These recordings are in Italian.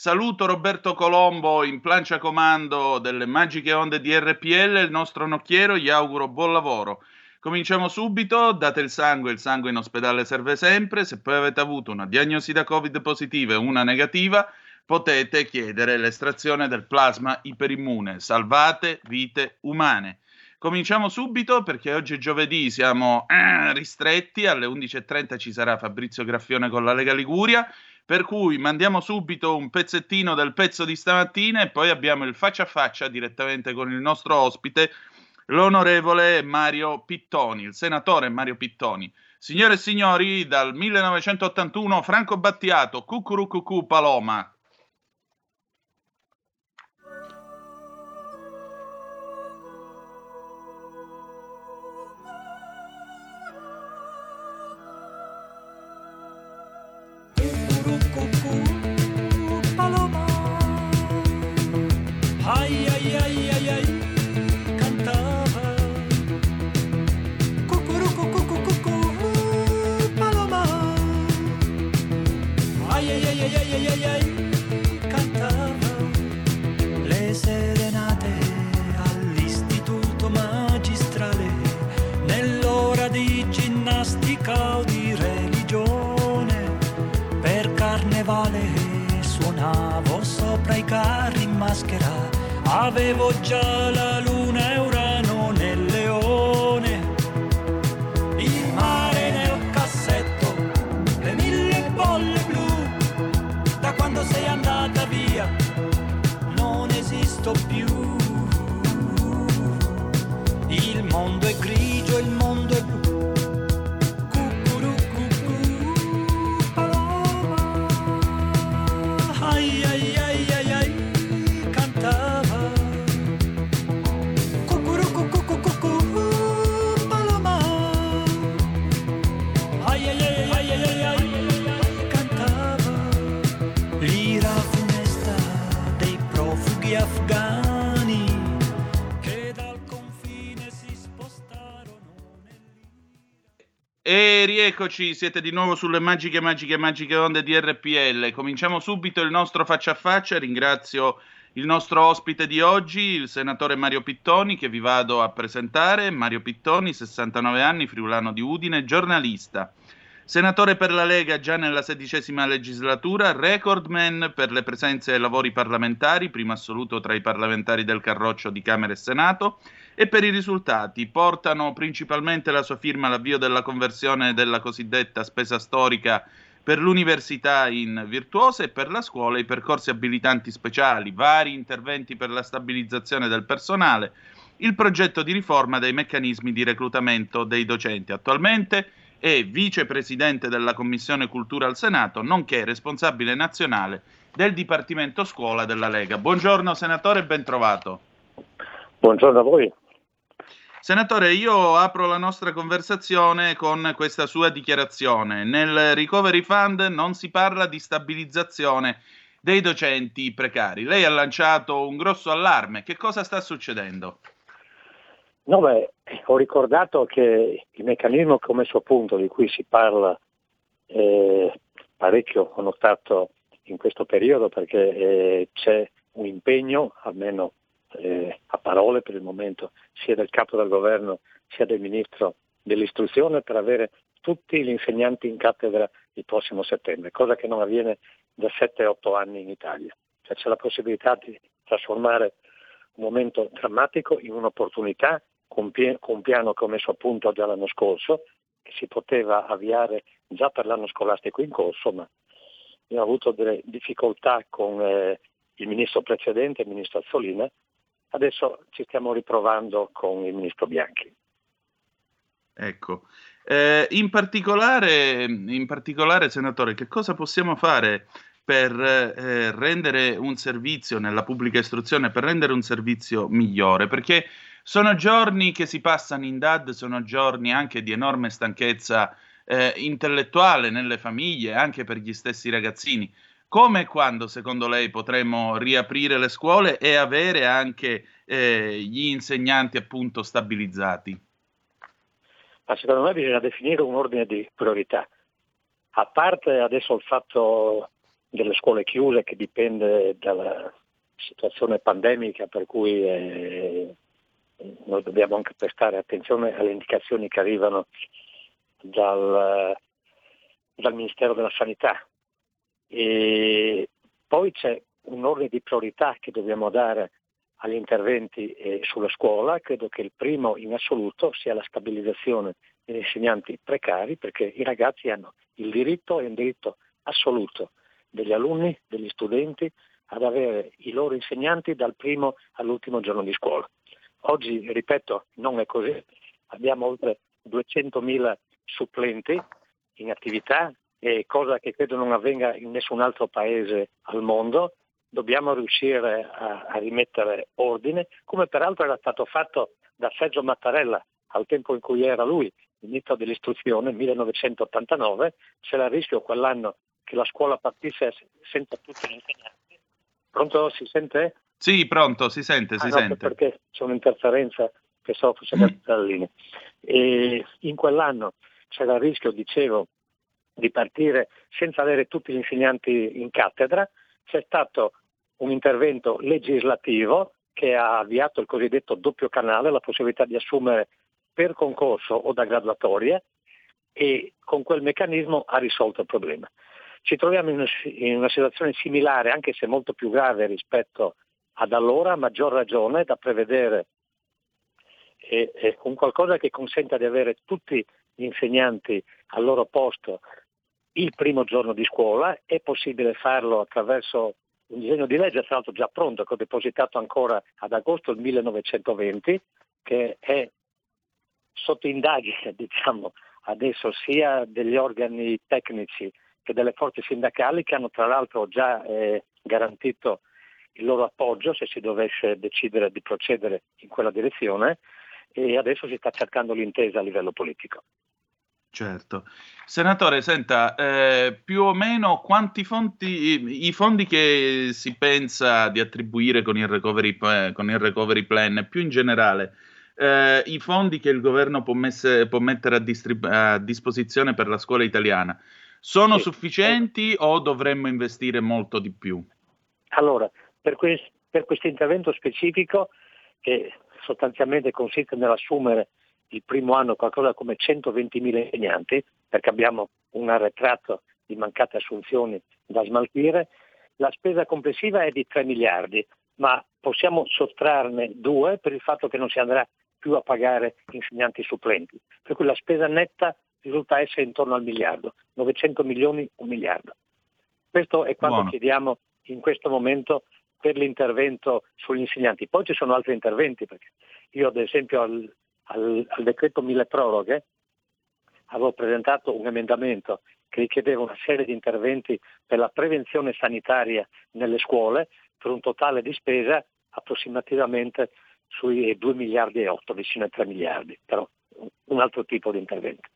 Saluto Roberto Colombo in plancia comando delle magiche onde di RPL, il nostro nocchiero, gli auguro buon lavoro. Cominciamo subito, date il sangue, il sangue in ospedale serve sempre, se poi avete avuto una diagnosi da Covid positiva e una negativa, potete chiedere l'estrazione del plasma iperimmune, salvate vite umane. Cominciamo subito perché oggi è giovedì, siamo eh, ristretti, alle 11.30 ci sarà Fabrizio Graffione con la Lega Liguria, per cui mandiamo subito un pezzettino del pezzo di stamattina e poi abbiamo il faccia a faccia direttamente con il nostro ospite, l'onorevole Mario Pittoni, il senatore Mario Pittoni. Signore e signori, dal 1981 Franco Battiato, Cucurucucù Paloma, rieccoci, siete di nuovo sulle magiche, magiche, magiche onde di RPL. Cominciamo subito il nostro faccia a faccia. Ringrazio il nostro ospite di oggi, il senatore Mario Pittoni, che vi vado a presentare. Mario Pittoni, 69 anni, friulano di Udine, giornalista. Senatore per la Lega già nella sedicesima legislatura, recordman per le presenze ai lavori parlamentari, primo assoluto tra i parlamentari del Carroccio di Camera e Senato e per i risultati portano principalmente la sua firma all'avvio della conversione della cosiddetta spesa storica per l'università in virtuose e per la scuola i percorsi abilitanti speciali, vari interventi per la stabilizzazione del personale, il progetto di riforma dei meccanismi di reclutamento dei docenti. Attualmente è vicepresidente della Commissione Cultura al Senato, nonché responsabile nazionale del Dipartimento Scuola della Lega. Buongiorno senatore ben trovato. Buongiorno a voi. Senatore, io apro la nostra conversazione con questa sua dichiarazione. Nel Recovery Fund non si parla di stabilizzazione dei docenti precari. Lei ha lanciato un grosso allarme. Che cosa sta succedendo? No, beh, ho ricordato che il meccanismo che ho messo a punto, di cui si parla eh, parecchio ho notato in questo periodo perché eh, c'è un impegno, almeno eh, a parole per il momento, sia del capo del governo sia del ministro dell'istruzione per avere tutti gli insegnanti in cattedra il prossimo settembre, cosa che non avviene da 7-8 anni in Italia. Cioè c'è la possibilità di trasformare un momento drammatico in un'opportunità con, un piano che ho messo a punto già l'anno scorso, che si poteva avviare già per l'anno scolastico in corso, ma abbiamo avuto delle difficoltà con eh, il ministro precedente, il ministro Azzolina, adesso ci stiamo riprovando con il ministro Bianchi. Ecco, eh, in, particolare, in particolare, senatore, che cosa possiamo fare per eh, rendere un servizio nella pubblica istruzione, per rendere un servizio migliore? Perché sono giorni che si passano in DAD, sono giorni anche di enorme stanchezza eh, intellettuale nelle famiglie, anche per gli stessi ragazzini. Come e quando, secondo lei, potremo riaprire le scuole e avere anche eh, gli insegnanti appunto stabilizzati? Ma secondo me bisogna definire un ordine di priorità. A parte adesso il fatto delle scuole chiuse che dipende dalla situazione pandemica per cui eh, noi dobbiamo anche prestare attenzione alle indicazioni che arrivano dal, dal Ministero della Sanità. E poi c'è un ordine di priorità che dobbiamo dare agli interventi eh, sulla scuola, credo che il primo in assoluto sia la stabilizzazione degli insegnanti precari, perché i ragazzi hanno il diritto, è un diritto assoluto degli alunni, degli studenti, ad avere i loro insegnanti dal primo all'ultimo giorno di scuola. Oggi, ripeto, non è così. Abbiamo oltre 200.000 supplenti in attività, e cosa che credo non avvenga in nessun altro paese al mondo. Dobbiamo riuscire a, a rimettere ordine, come peraltro era stato fatto da Sergio Mattarella al tempo in cui era lui ministro dell'istruzione, 1989, c'era il rischio quell'anno che la scuola partisse senza tutti gli insegnanti. Pronto? Si sente? Sì, pronto, si sente, ah, si no, sente. Perché c'è un'interferenza che so fosse mm. dalla linea. E in quell'anno c'era il rischio, dicevo, di partire senza avere tutti gli insegnanti in cattedra. C'è stato un intervento legislativo che ha avviato il cosiddetto doppio canale, la possibilità di assumere per concorso o da graduatoria e con quel meccanismo ha risolto il problema. Ci troviamo in una, situazione similare, anche se molto più grave rispetto ad allora, a maggior ragione da prevedere e, e un qualcosa che consenta di avere tutti gli insegnanti al loro posto il primo giorno di scuola, è possibile farlo attraverso un disegno di legge, tra l'altro già pronto, che ho depositato ancora ad agosto del 1920, che è sotto indagine, diciamo, adesso sia degli organi tecnici che delle forze sindacali che hanno tra l'altro già eh, garantito il loro appoggio se si dovesse decidere di procedere in quella direzione e adesso si sta cercando l'intesa a livello politico. Certo. Senatore, senta, eh, più o meno quanti fondi, i fondi che si pensa di attribuire con il recovery, con il recovery plan, più in generale, eh, i fondi che il governo può, messe, può mettere a, distrib- a, disposizione per la scuola italiana, sono sì. sufficienti o dovremmo investire molto di più? Allora, per, quest- per questo intervento specifico, che sostanzialmente consiste nell'assumere il primo anno qualcosa come 120.000 insegnanti, perché abbiamo un arretrato di mancate assunzioni da smaltire, la spesa complessiva è di 3 miliardi, ma possiamo sottrarne 2 per il fatto che non si andrà più a pagare insegnanti supplenti. Per cui la spesa netta risulta essere intorno al miliardo, 900 milioni, un miliardo. Questo è quanto Buono. chiediamo in questo momento per l'intervento sugli insegnanti. Poi ci sono altri interventi, perché io ad esempio al, al, al decreto mille proroghe avevo presentato un emendamento che richiedeva una serie di interventi per la prevenzione sanitaria nelle scuole per un totale di spesa approssimativamente sui 2 miliardi e 8, vicino ai 3 miliardi, però un altro tipo di intervento.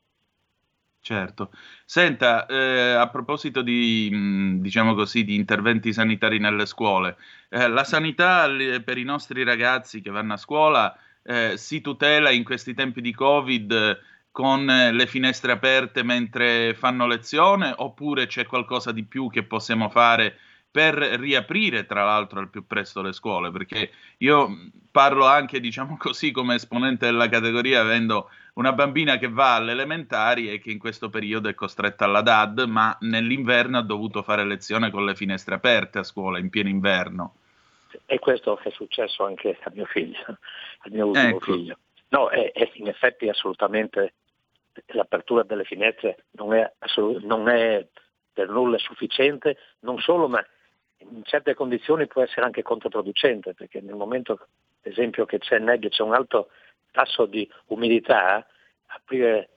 Certo. Senta, eh, a proposito di, mh, diciamo così, di interventi sanitari nelle scuole, eh, la sanità per i nostri ragazzi che vanno a scuola eh, si tutela in questi tempi di Covid con eh, le finestre aperte mentre fanno lezione oppure c'è qualcosa di più che possiamo fare per riaprire tra l'altro al più presto le scuole? Perché io parlo anche diciamo così come esponente della categoria avendo una bambina che va alle elementari e che in questo periodo è costretta alla DAD ma nell'inverno ha dovuto fare lezione con le finestre aperte a scuola in pieno inverno e questo è successo anche a mio figlio al mio ultimo ecco. figlio no è, è in effetti assolutamente l'apertura delle finestre non è, assolut- non è per nulla sufficiente, non solo, ma in certe condizioni può essere anche controproducente, perché nel momento, ad esempio, che c'è nebbia, c'è un alto tasso di umidità, aprire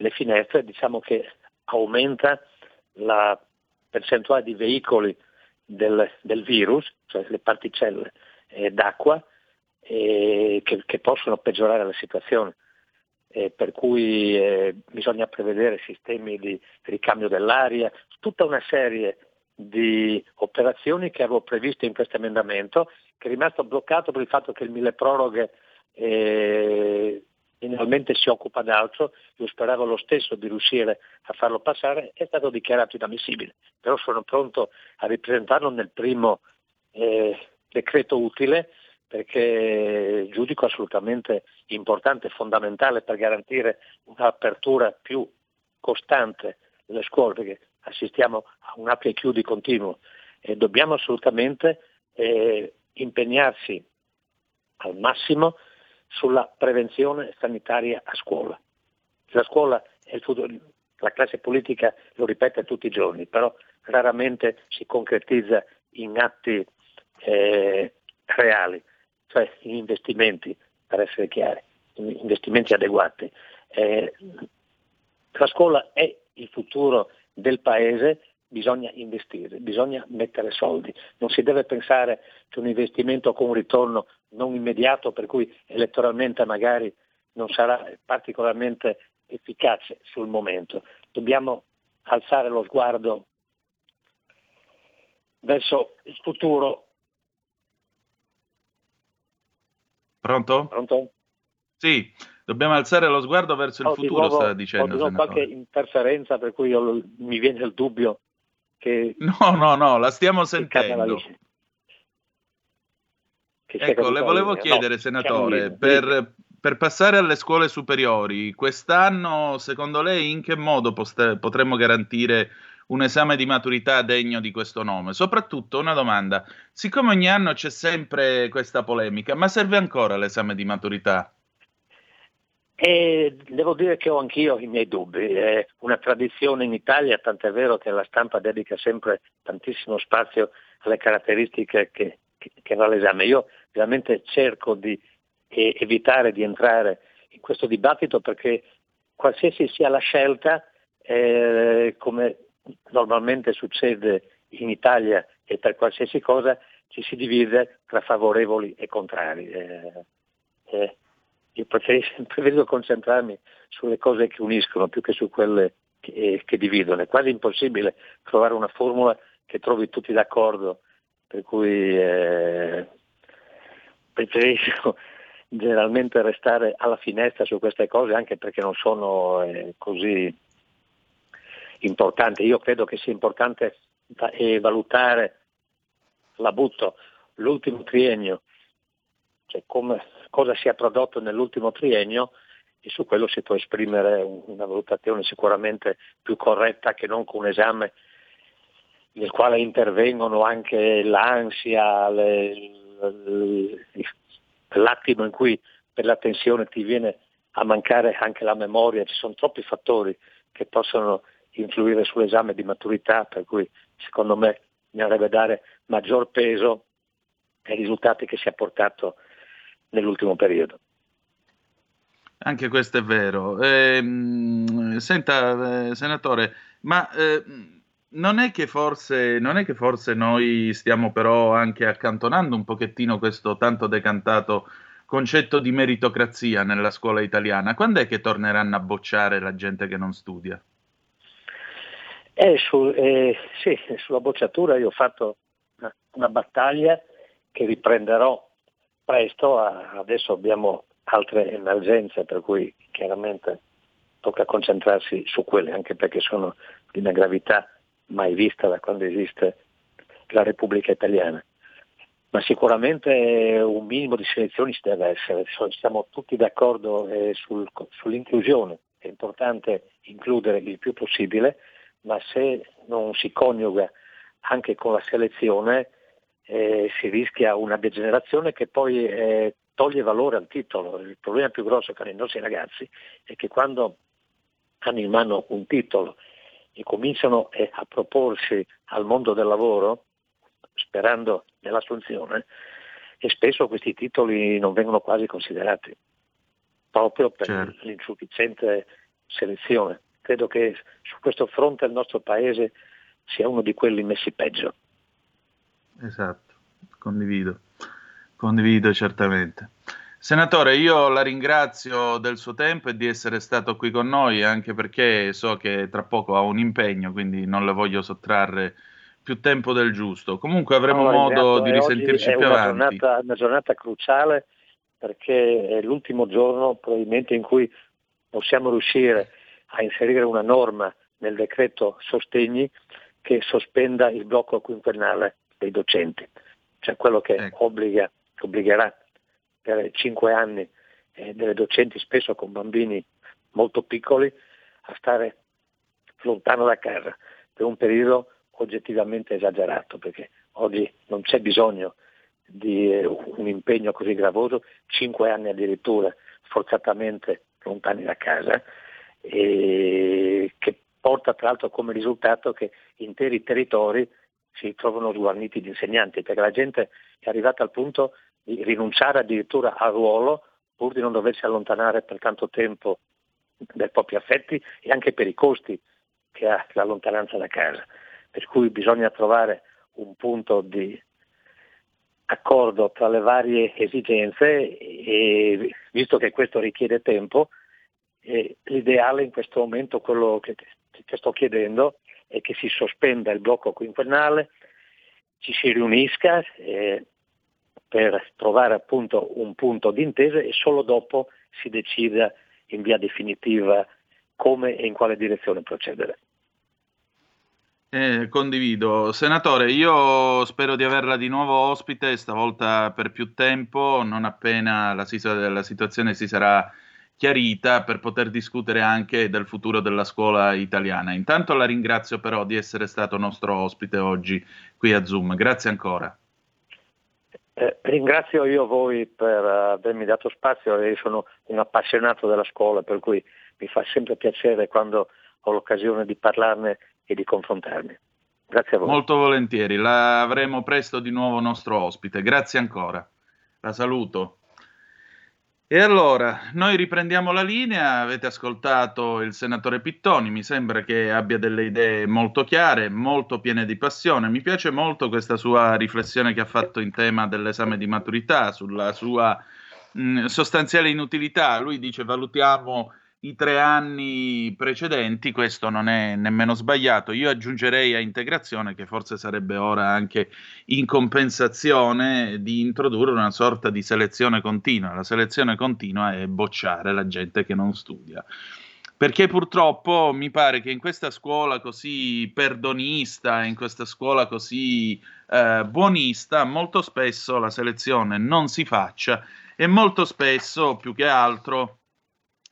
le finestre diciamo che aumenta la percentuale di veicoli del, del virus, cioè le particelle eh, d'acqua, eh, che, che possono peggiorare la situazione. Eh, per cui eh, bisogna prevedere sistemi di ricambio dell'aria, tutta una serie di operazioni che avevo previsto in questo emendamento, che è rimasto bloccato per il fatto che il mille proroghe eh, finalmente si occupa d'altro, io speravo lo stesso di riuscire a farlo passare, è stato dichiarato inammissibile, però sono pronto a ripresentarlo nel primo eh, decreto utile perché giudico assolutamente importante fondamentale per garantire un'apertura più costante delle scuole, perché assistiamo a un apri e chiudi continuo. E dobbiamo assolutamente eh, impegnarsi al massimo sulla prevenzione sanitaria a scuola. La scuola è il futuro, la classe politica lo ripete tutti i giorni, però raramente si concretizza in atti eh, reali cioè in investimenti, per essere chiari, investimenti adeguati. Eh, la scuola è il futuro del paese, bisogna investire, bisogna mettere soldi. Non si deve pensare che un investimento con un ritorno non immediato, per cui elettoralmente magari non sarà particolarmente efficace sul momento. Dobbiamo alzare lo sguardo verso il futuro Pronto? Pronto? Sì, dobbiamo alzare lo sguardo verso il oh, futuro, nuovo, sta dicendo. Ho qualche interferenza per cui io, mi viene il dubbio che... No, no, no, la stiamo sentendo. Ecco, le volevo chiedere, no, senatore, per, per, passare alle scuole superiori, quest'anno secondo lei in che modo poste, potremmo garantire un esame di maturità degno di questo nome. Soprattutto una domanda, siccome ogni anno c'è sempre questa polemica, ma serve ancora l'esame di maturità? E devo dire che ho anch'io i miei dubbi, è una tradizione in Italia, tant'è vero che la stampa dedica sempre tantissimo spazio alle caratteristiche che, che, che va all'esame. Io veramente cerco di eh, evitare di entrare in questo dibattito perché qualsiasi sia la scelta, eh, come normalmente succede in Italia e per qualsiasi cosa ci si divide tra favorevoli e contrari. Eh, eh, io preferisco concentrarmi sulle cose che uniscono più che su quelle che, eh, che, dividono. È quasi impossibile trovare una formula che trovi tutti d'accordo, per cui eh, preferisco generalmente restare alla finestra su queste cose anche perché non sono eh, così importante. Io credo che sia importante valutare, la butto, l'ultimo triennio, cioè come, cosa si è prodotto nell'ultimo triennio e su quello si può esprimere una valutazione sicuramente più corretta che non con un esame nel quale intervengono anche l'ansia, le, le, l'attimo in cui per la tensione ti viene a mancare anche la memoria, ci sono troppi fattori che possono influire sull'esame di maturità, per cui secondo me bisognerebbe dare maggior peso ai risultati che si è portato nell'ultimo periodo. Anche questo è vero. Eh, senta, eh, senatore, ma eh, non, è forse, non, è che forse, noi stiamo però anche accantonando un pochettino questo tanto decantato concetto di meritocrazia nella scuola italiana? Quando è che torneranno a bocciare la gente che non studia? Eh, su, eh, sì, sulla bocciatura io ho fatto una, una battaglia che riprenderò presto, adesso abbiamo altre emergenze per cui chiaramente concentrarsi su quelle, anche perché sono di una gravità mai vista da quando esiste la Repubblica Italiana. Ma sicuramente un minimo di selezioni ci deve essere, siamo tutti d'accordo eh, sul, sull'inclusione, è importante includere il più possibile, ma se non si coniuga anche con la selezione eh, si rischia una degenerazione che poi eh, toglie valore al titolo. Il problema più grosso che hanno i nostri ragazzi è che quando hanno in mano un titolo e cominciano eh, a proporsi al mondo del lavoro, sperando nell'assunzione, e spesso questi titoli non vengono quasi considerati, proprio per certo. l'insufficiente selezione. Credo che su questo fronte il nostro Paese sia uno di quelli messi peggio. Esatto, condivido, condivido certamente. Senatore, io la ringrazio del suo tempo e di essere stato qui con noi, anche perché so che tra poco ha un impegno, quindi non le voglio sottrarre più tempo del giusto. Comunque avremo no, modo di risentirci più una avanti. Giornata, una giornata cruciale perché è l'ultimo giorno probabilmente in cui possiamo riuscire a inserire una norma nel decreto sostegni che sospenda il blocco quinquennale dei docenti, cioè quello che ecco. obbliga, obbligherà per cinque anni eh, delle docenti spesso con bambini molto piccoli a stare lontano da casa per un periodo oggettivamente esagerato, perché oggi non c'è bisogno di eh, un impegno così gravoso, cinque anni addirittura forzatamente lontani da casa, e che porta tra l'altro come risultato che interi territori si trovano sguarniti di insegnanti, perché la gente è arrivata al punto di rinunciare addirittura al ruolo pur di non doversi allontanare per tanto tempo dai propri affetti e anche per i costi che ha la lontananza da casa. Per cui bisogna trovare un punto di accordo tra le varie esigenze e visto che questo richiede tempo, l'ideale in questo momento, quello che, che sto chiedendo, è che si sospenda il blocco quinquennale, ci si riunisca eh, per trovare appunto un punto d'intesa e solo dopo si decida in via definitiva come e in quale direzione procedere. Eh, condivido. Senatore, io spero di averla di nuovo ospite, stavolta per più tempo, non appena la, la situazione si sarà chiarita per poter discutere anche del futuro della scuola italiana. Intanto la ringrazio però di essere stato nostro ospite oggi qui a Zoom. Grazie ancora. Eh, ringrazio io voi per avermi dato spazio, io sono un appassionato della scuola, per cui mi fa sempre piacere quando ho l'occasione di parlarne e di confrontarmi. Grazie a voi. Molto volentieri, la avremo presto di nuovo nostro ospite. Grazie ancora. La saluto. E allora, noi riprendiamo la linea, avete ascoltato il senatore Pittoni, mi sembra che abbia delle idee molto chiare, molto piene di passione. Mi piace molto questa sua riflessione che ha fatto in tema dell'esame di maturità, sulla sua mh, sostanziale inutilità. Lui dice valutiamo i tre anni precedenti, questo non è nemmeno sbagliato. Io aggiungerei a integrazione che forse sarebbe ora anche in compensazione di introdurre una sorta di selezione continua. La selezione continua è bocciare la gente che non studia. Perché purtroppo mi pare che in questa scuola così perdonista, in questa scuola così eh, buonista, molto spesso la selezione non si faccia e molto spesso, più che altro,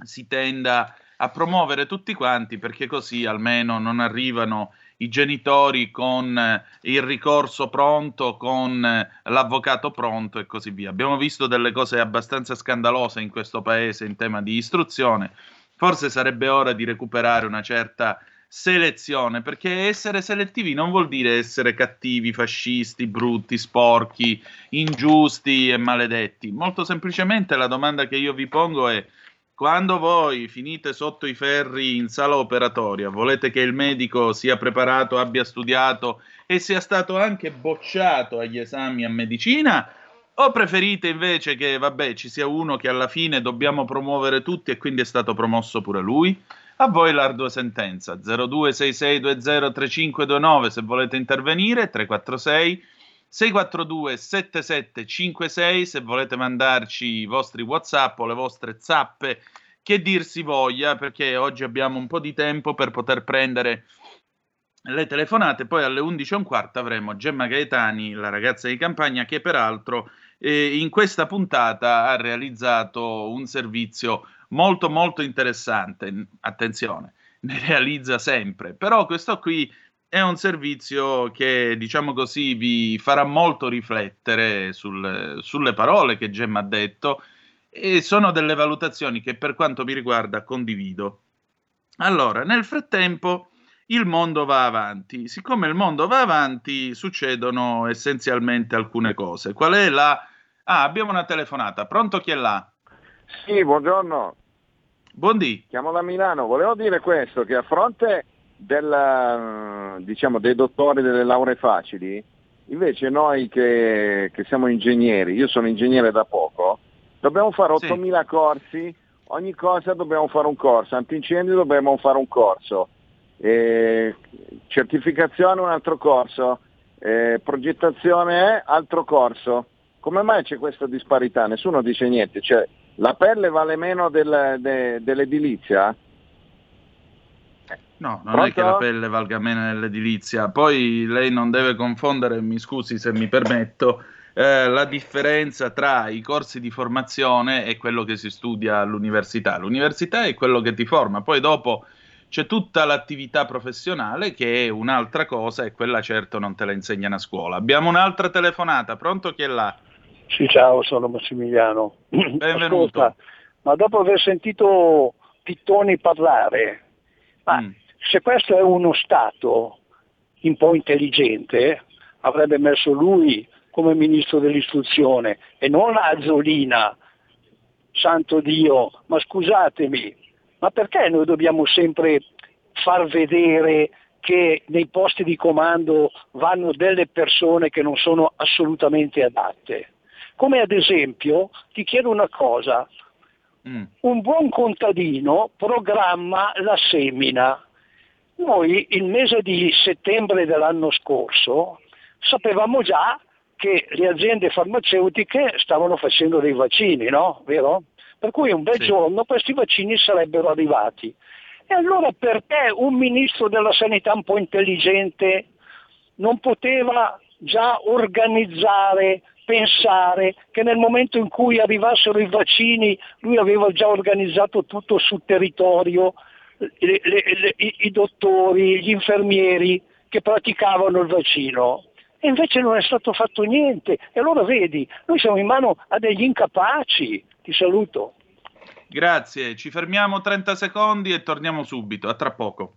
si tenda a promuovere tutti quanti perché così almeno non arrivano i genitori con eh, il ricorso pronto, con eh, l'avvocato pronto e così via. Abbiamo visto delle cose abbastanza scandalose in questo paese in tema di istruzione. Forse sarebbe ora di recuperare una certa selezione, perché essere selettivi non vuol dire essere cattivi, fascisti, brutti, sporchi, ingiusti e maledetti. Molto semplicemente la domanda che io vi pongo è quando voi finite sotto i ferri in sala operatoria, volete che il medico sia preparato, abbia studiato e sia stato anche bocciato agli esami a medicina? O preferite invece che, vabbè, ci sia uno che alla fine dobbiamo promuovere tutti e quindi è stato promosso pure lui? A voi l'ardua sentenza. 0266203529 se volete intervenire, 346 642 7756 se volete mandarci i vostri whatsapp o le vostre zappe che dir si voglia, perché oggi abbiamo un po' di tempo per poter prendere le telefonate, poi alle 11.15 avremo Gemma Gaetani, la ragazza di campagna, che peraltro eh, in questa puntata ha realizzato un servizio molto molto interessante. Attenzione, ne realizza sempre, però questo qui è un servizio che, diciamo così, vi farà molto riflettere sul, sulle parole che Gemma ha detto e sono delle valutazioni che per quanto mi riguarda condivido. Allora, nel frattempo il mondo va avanti. Siccome il mondo va avanti, succedono essenzialmente alcune cose. Qual è la... Ah, abbiamo una telefonata. Pronto chi è là? Sì, buongiorno. Buondì. Chiamo da Milano. Volevo dire questo, che a fronte del, diciamo, dei dottori delle lauree facili, invece noi che, che, siamo ingegneri, io sono ingegnere da poco, dobbiamo fare 8.000 sì. corsi, ogni cosa dobbiamo fare un corso, antincendio dobbiamo fare un corso eh, certificazione un altro corso, eh, progettazione altro corso. Come mai c'è questa disparità? Nessuno dice niente, cioè, la pelle vale meno del, de, dell'edilizia? No, non Pronto? è che la pelle valga meno dell'edilizia. Poi lei non deve confondere, mi scusi se mi permetto, eh, la differenza tra i corsi di formazione e quello che si studia all'università. L'università è quello che ti forma, poi dopo c'è tutta l'attività professionale che è un'altra cosa e quella certo non te la insegnano a scuola. Abbiamo un'altra telefonata, pronto chi è là? Sì, ciao, sono Massimiliano. Benvenuto. Ascolta, ma dopo aver sentito Pittoni parlare, ma mm. Se questo è uno Stato un po' intelligente, avrebbe messo lui come ministro dell'istruzione e non Azzolina, santo Dio, ma scusatemi, ma perché noi dobbiamo sempre far vedere che nei posti di comando vanno delle persone che non sono assolutamente adatte? Come ad esempio, ti chiedo una cosa, mm. un buon contadino programma la semina. Noi il mese di settembre dell'anno scorso sapevamo già che le aziende farmaceutiche stavano facendo dei vaccini, no? Vero? Per cui un bel sì. giorno questi vaccini sarebbero arrivati. E allora perché un ministro della sanità un po' intelligente non poteva già organizzare, pensare che nel momento in cui arrivassero i vaccini lui aveva già organizzato tutto sul territorio, le, le, i, i dottori, gli infermieri che praticavano il vaccino. E invece non è stato fatto niente. E allora vedi, noi siamo in mano a degli incapaci. Ti saluto. Grazie, ci fermiamo 30 secondi e torniamo subito. A tra poco.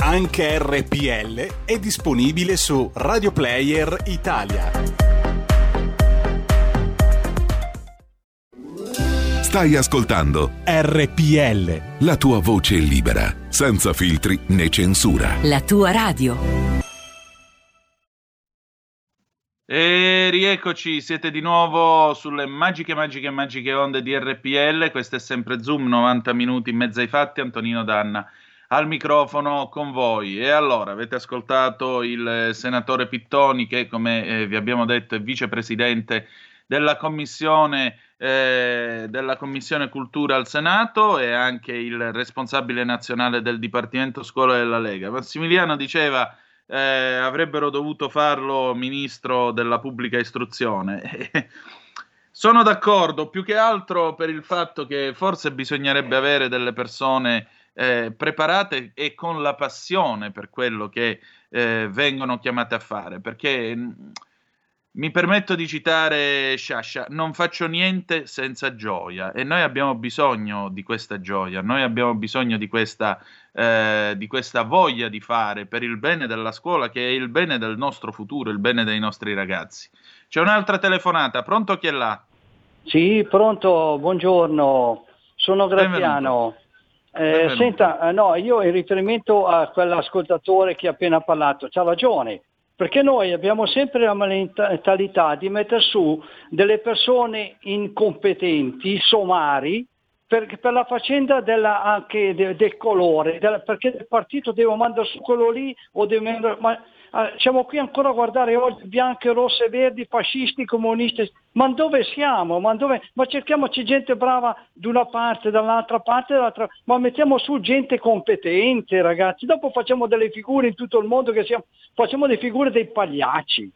Anche RPL è disponibile su Radio Player Italia. Stai ascoltando RPL. La tua voce libera, senza filtri né censura. La tua radio. E rieccoci, siete di nuovo sulle magiche, magiche, magiche onde di RPL. Questo è sempre Zoom, 90 minuti in mezzo ai fatti. Antonino Danna al microfono con voi. E allora avete ascoltato il senatore Pittoni che, come eh, vi abbiamo detto, è vicepresidente della commissione, eh, della commissione Cultura al Senato e anche il responsabile nazionale del Dipartimento Scuola della Lega. Massimiliano diceva eh, avrebbero dovuto farlo ministro della pubblica istruzione. Sono d'accordo, più che altro per il fatto che forse bisognerebbe avere delle persone eh, preparate e con la passione per quello che eh, vengono chiamate a fare, perché mh, mm, Mi permetto di citare Sciascia, non faccio niente senza gioia e noi abbiamo bisogno di questa gioia, noi abbiamo bisogno di questa, eh, di questa voglia di fare per il bene della scuola che è il bene del nostro futuro, il bene dei nostri ragazzi. C'è un'altra telefonata, pronto chi è là? Sì, pronto, buongiorno, sono Graziano. Eh, senta, no, io in riferimento a quell'ascoltatore che ha appena parlato, c'ha ragione, perché noi abbiamo sempre la mentalità di mettere su delle persone incompetenti, somari, per, per la faccenda della, anche de, del colore, della, perché il partito deve mandare su quello lì o deve mandare... Ma, Ah, siamo qui ancora a guardare oggi bianche, rosse, verdi, fascisti, comunisti, ma dove siamo? Ma, dove... ma cerchiamoci gente brava da una parte, dall'altra parte, dall'altra... ma mettiamo su gente competente ragazzi, dopo facciamo delle figure in tutto il mondo che siamo... facciamo delle figure dei pagliacci,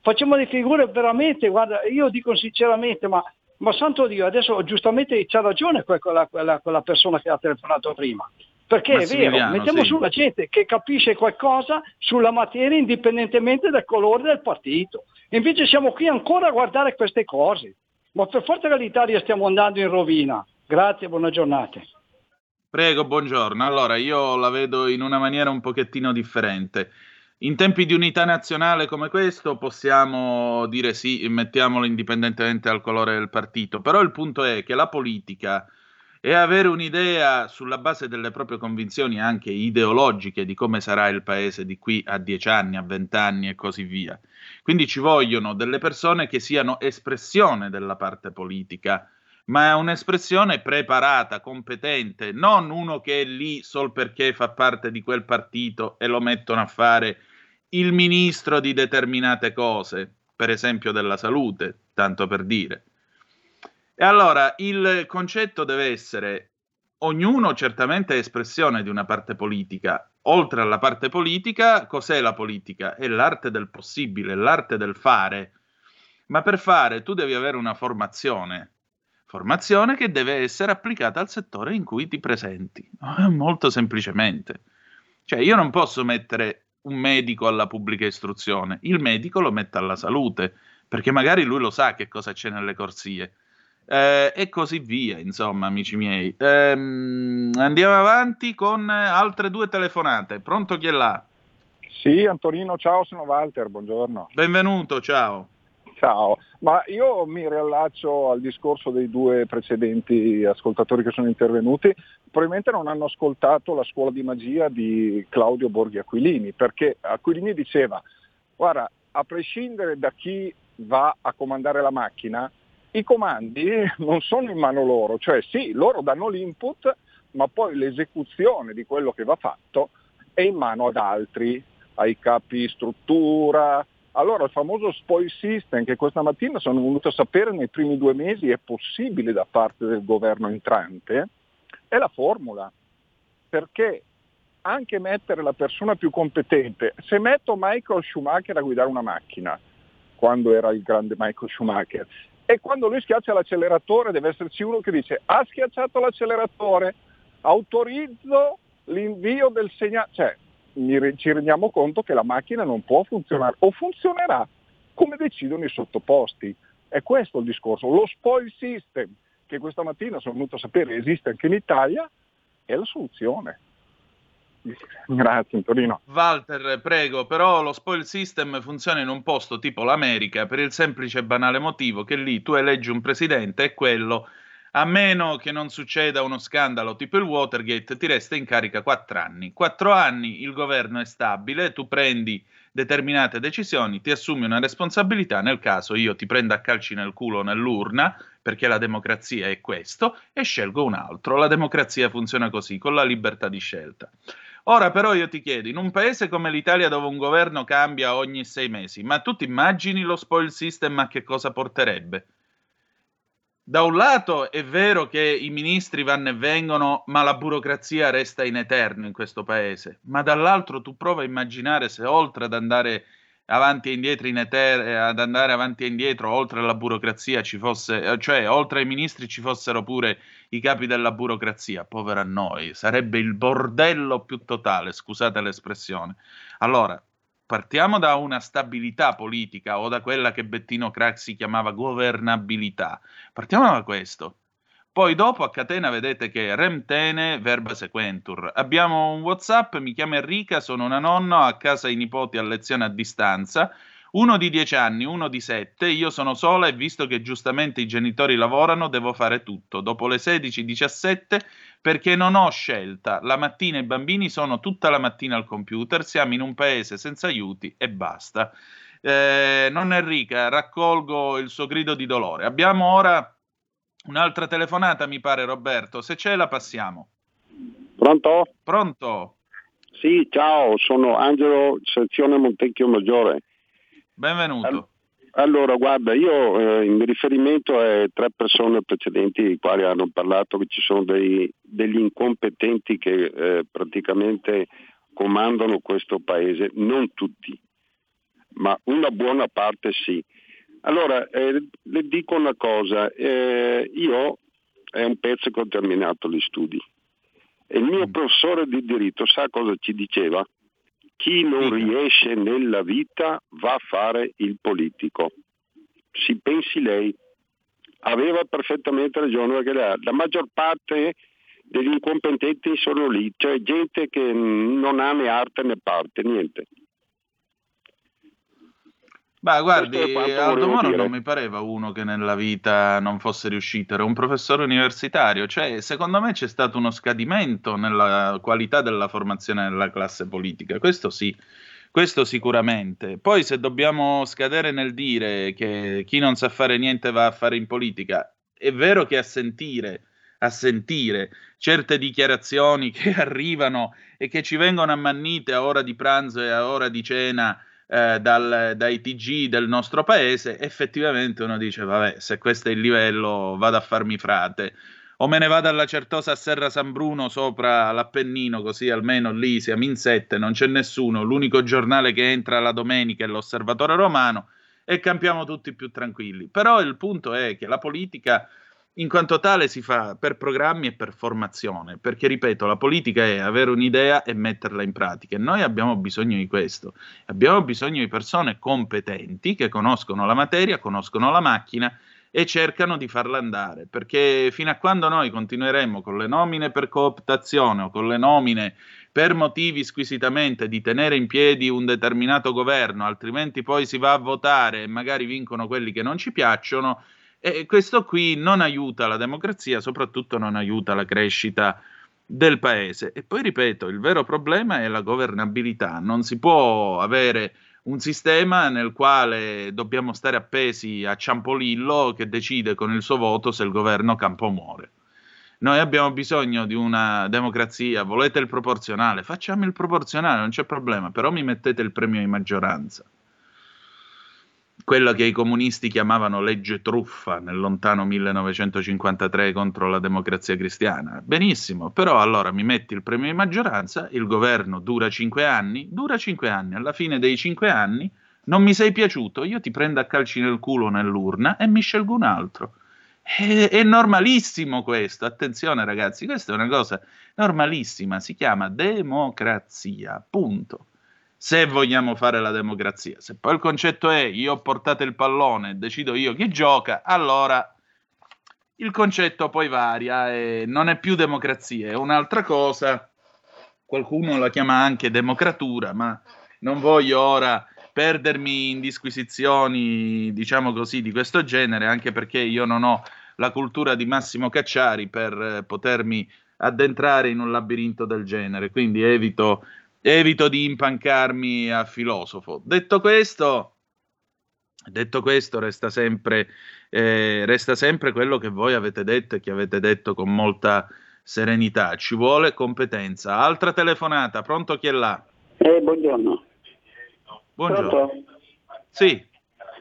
facciamo delle figure veramente, guarda, io dico sinceramente, ma, ma santo Dio, adesso giustamente c'ha ragione quella, quella, quella persona che ha telefonato prima. Perché è vero, mettiamo sì. su la gente che capisce qualcosa sulla materia indipendentemente dal colore del partito. Invece siamo qui ancora a guardare queste cose. Ma per forza che l'Italia stiamo andando in rovina. Grazie, buona giornata. Prego, buongiorno. Allora, io la vedo in una maniera un pochettino differente. In tempi di unità nazionale come questo possiamo dire sì, mettiamolo indipendentemente dal colore del partito, però il punto è che la politica e avere un'idea sulla base delle proprie convinzioni anche ideologiche di come sarà il paese di qui a dieci anni, a vent'anni e così via. Quindi ci vogliono delle persone che siano espressione della parte politica, ma è un'espressione preparata, competente, non uno che è lì sol perché fa parte di quel partito e lo mettono a fare il ministro di determinate cose, per esempio della salute, tanto per dire. E allora il concetto deve essere ognuno certamente è espressione di una parte politica. Oltre alla parte politica, cos'è la politica? È l'arte del possibile, l'arte del fare. Ma per fare tu devi avere una formazione, formazione che deve essere applicata al settore in cui ti presenti, molto semplicemente. Cioè io non posso mettere un medico alla pubblica istruzione, il medico lo mette alla salute, perché magari lui lo sa che cosa c'è nelle corsie eh, e così via, insomma, amici miei. Ehm, andiamo avanti con altre due telefonate. Pronto chi è là? Sì, Antonino, ciao, sono Walter, buongiorno. Benvenuto, ciao. Ciao, ma io mi riallaccio al discorso dei due precedenti ascoltatori che sono intervenuti, probabilmente non hanno ascoltato la scuola di magia di Claudio Borghi Aquilini, perché Aquilini diceva, guarda, a prescindere da chi va a comandare la macchina, i comandi non sono in mano loro, cioè sì, loro danno l'input, ma poi l'esecuzione di quello che va fatto è in mano ad altri, ai capi struttura. Allora il famoso spoil system che questa mattina sono venuto a sapere nei primi due mesi è possibile da parte del governo entrante, è la formula. Perché anche mettere la persona più competente, se metto Michael Schumacher a guidare una macchina, quando era il grande Michael Schumacher, e quando lui schiaccia l'acceleratore deve esserci uno che dice ha schiacciato l'acceleratore, autorizzo l'invio del segnale, cioè ci rendiamo conto che la macchina non può funzionare o funzionerà come decidono i sottoposti. È questo il discorso. Lo spoil system che questa mattina sono venuto a sapere esiste anche in Italia è la soluzione. Grazie Antonino. Walter, prego, però lo spoil system funziona in un posto tipo l'America per il semplice e banale motivo che lì tu eleggi un presidente e quello, a meno che non succeda uno scandalo tipo il Watergate, ti resta in carica quattro anni. Quattro anni il governo è stabile, tu prendi determinate decisioni, ti assumi una responsabilità, nel caso io ti prendo a calci nel culo nell'urna, perché la democrazia è questo, e scelgo un altro. La democrazia funziona così, con la libertà di scelta. Ora però io ti chiedo, in un paese come l'Italia dove un governo cambia ogni sei mesi, ma tu ti immagini lo spoil system a che cosa porterebbe? Da un lato è vero che i ministri vanno e vengono, ma la burocrazia resta in eterno in questo paese, ma dall'altro tu prova a immaginare se oltre ad andare avanti e indietro in eter- ad andare avanti e indietro oltre alla burocrazia ci fosse, cioè oltre ai ministri ci fossero pure i capi della burocrazia, povera noi, sarebbe il bordello più totale, scusate l'espressione. Allora, partiamo da una stabilità politica o da quella che Bettino Craxi chiamava governabilità. Partiamo da questo. Poi dopo a catena vedete che remtene verba sequentur. Abbiamo un WhatsApp, mi chiamo Enrica, sono una nonna, a casa i nipoti a lezione a distanza. Uno di 10 anni, uno di 7, io sono sola e visto che giustamente i genitori lavorano, devo fare tutto. Dopo le 16-17 perché non ho scelta. La mattina i bambini sono tutta la mattina al computer, siamo in un paese senza aiuti e basta. Eh, nonna Enrica, raccolgo il suo grido di dolore. Abbiamo ora Un'altra telefonata, mi pare, Roberto. Se c'è, la passiamo. Pronto? Pronto? Sì, ciao, sono Angelo, sezione Montecchio Maggiore. Benvenuto. Allora, guarda, io eh, in riferimento a tre persone precedenti, i quali hanno parlato che ci sono dei, degli incompetenti che eh, praticamente comandano questo paese, non tutti, ma una buona parte sì. Allora, eh, le dico una cosa, eh, io è un pezzo che ho terminato gli studi e il mio mm. professore di diritto sa cosa ci diceva? Chi non riesce nella vita va a fare il politico. Si pensi lei. Aveva perfettamente ragione perché la, la maggior parte degli incompetenti sono lì, cioè gente che non ha né arte né parte, niente. Beh, guardi, Aldo Moro non mi pareva uno che nella vita non fosse riuscito, era un professore universitario, cioè secondo me c'è stato uno scadimento nella qualità della formazione della classe politica, questo sì, questo sicuramente. Poi se dobbiamo scadere nel dire che chi non sa fare niente va a fare in politica, è vero che a sentire, a sentire certe dichiarazioni che arrivano e che ci vengono ammannite a ora di pranzo e a ora di cena, eh, dal, dai TG del nostro paese, effettivamente uno dice, vabbè, se questo è il livello, vado a farmi frate. O me ne vado alla Certosa a Serra San Bruno sopra l'Appennino, così almeno lì siamo in sette, non c'è nessuno. L'unico giornale che entra la domenica è l'Osservatore Romano e campiamo tutti più tranquilli. Però il punto è che la politica in quanto tale si fa per programmi e per formazione, perché ripeto, la politica è avere un'idea e metterla in pratica. E noi abbiamo bisogno di questo, abbiamo bisogno di persone competenti che conoscono la materia, conoscono la macchina e cercano di farla andare, perché fino a quando noi continueremo con le nomine per cooptazione o con le nomine per motivi squisitamente di tenere in piedi un determinato governo, altrimenti poi si va a votare e magari vincono quelli che non ci piacciono, e questo qui non aiuta la democrazia, soprattutto non aiuta la crescita del paese. E poi ripeto, il vero problema è la governabilità. Non si può avere un sistema nel quale dobbiamo stare appesi a Ciampolillo che decide con il suo voto se il governo campo muore. Noi abbiamo bisogno di una democrazia, volete il proporzionale, facciamo il proporzionale, non c'è problema, però mi mettete il premio di maggioranza quella che i comunisti chiamavano legge truffa nel lontano 1953 contro la democrazia cristiana. Benissimo, però allora mi metti il premio di maggioranza, il governo dura cinque anni, dura cinque anni, alla fine dei cinque anni non mi sei piaciuto, io ti prendo a calci nel culo nell'urna e mi scelgo un altro. È, è normalissimo questo, attenzione ragazzi, questa è una cosa normalissima, si chiama democrazia, punto se vogliamo fare la democrazia. Se poi il concetto è io ho portato il pallone e decido io chi gioca, allora il concetto poi varia e non è più democrazia, è un'altra cosa. Qualcuno la chiama anche democratura, ma non voglio ora perdermi in disquisizioni, diciamo così, di questo genere, anche perché io non ho la cultura di Massimo Cacciari per potermi addentrare in un labirinto del genere, quindi evito evito di impancarmi a filosofo. Detto questo, detto questo resta, sempre, eh, resta sempre quello che voi avete detto e che avete detto con molta serenità. Ci vuole competenza. Altra telefonata, pronto chi è là? Eh, buongiorno. Buongiorno. Pronto? Sì.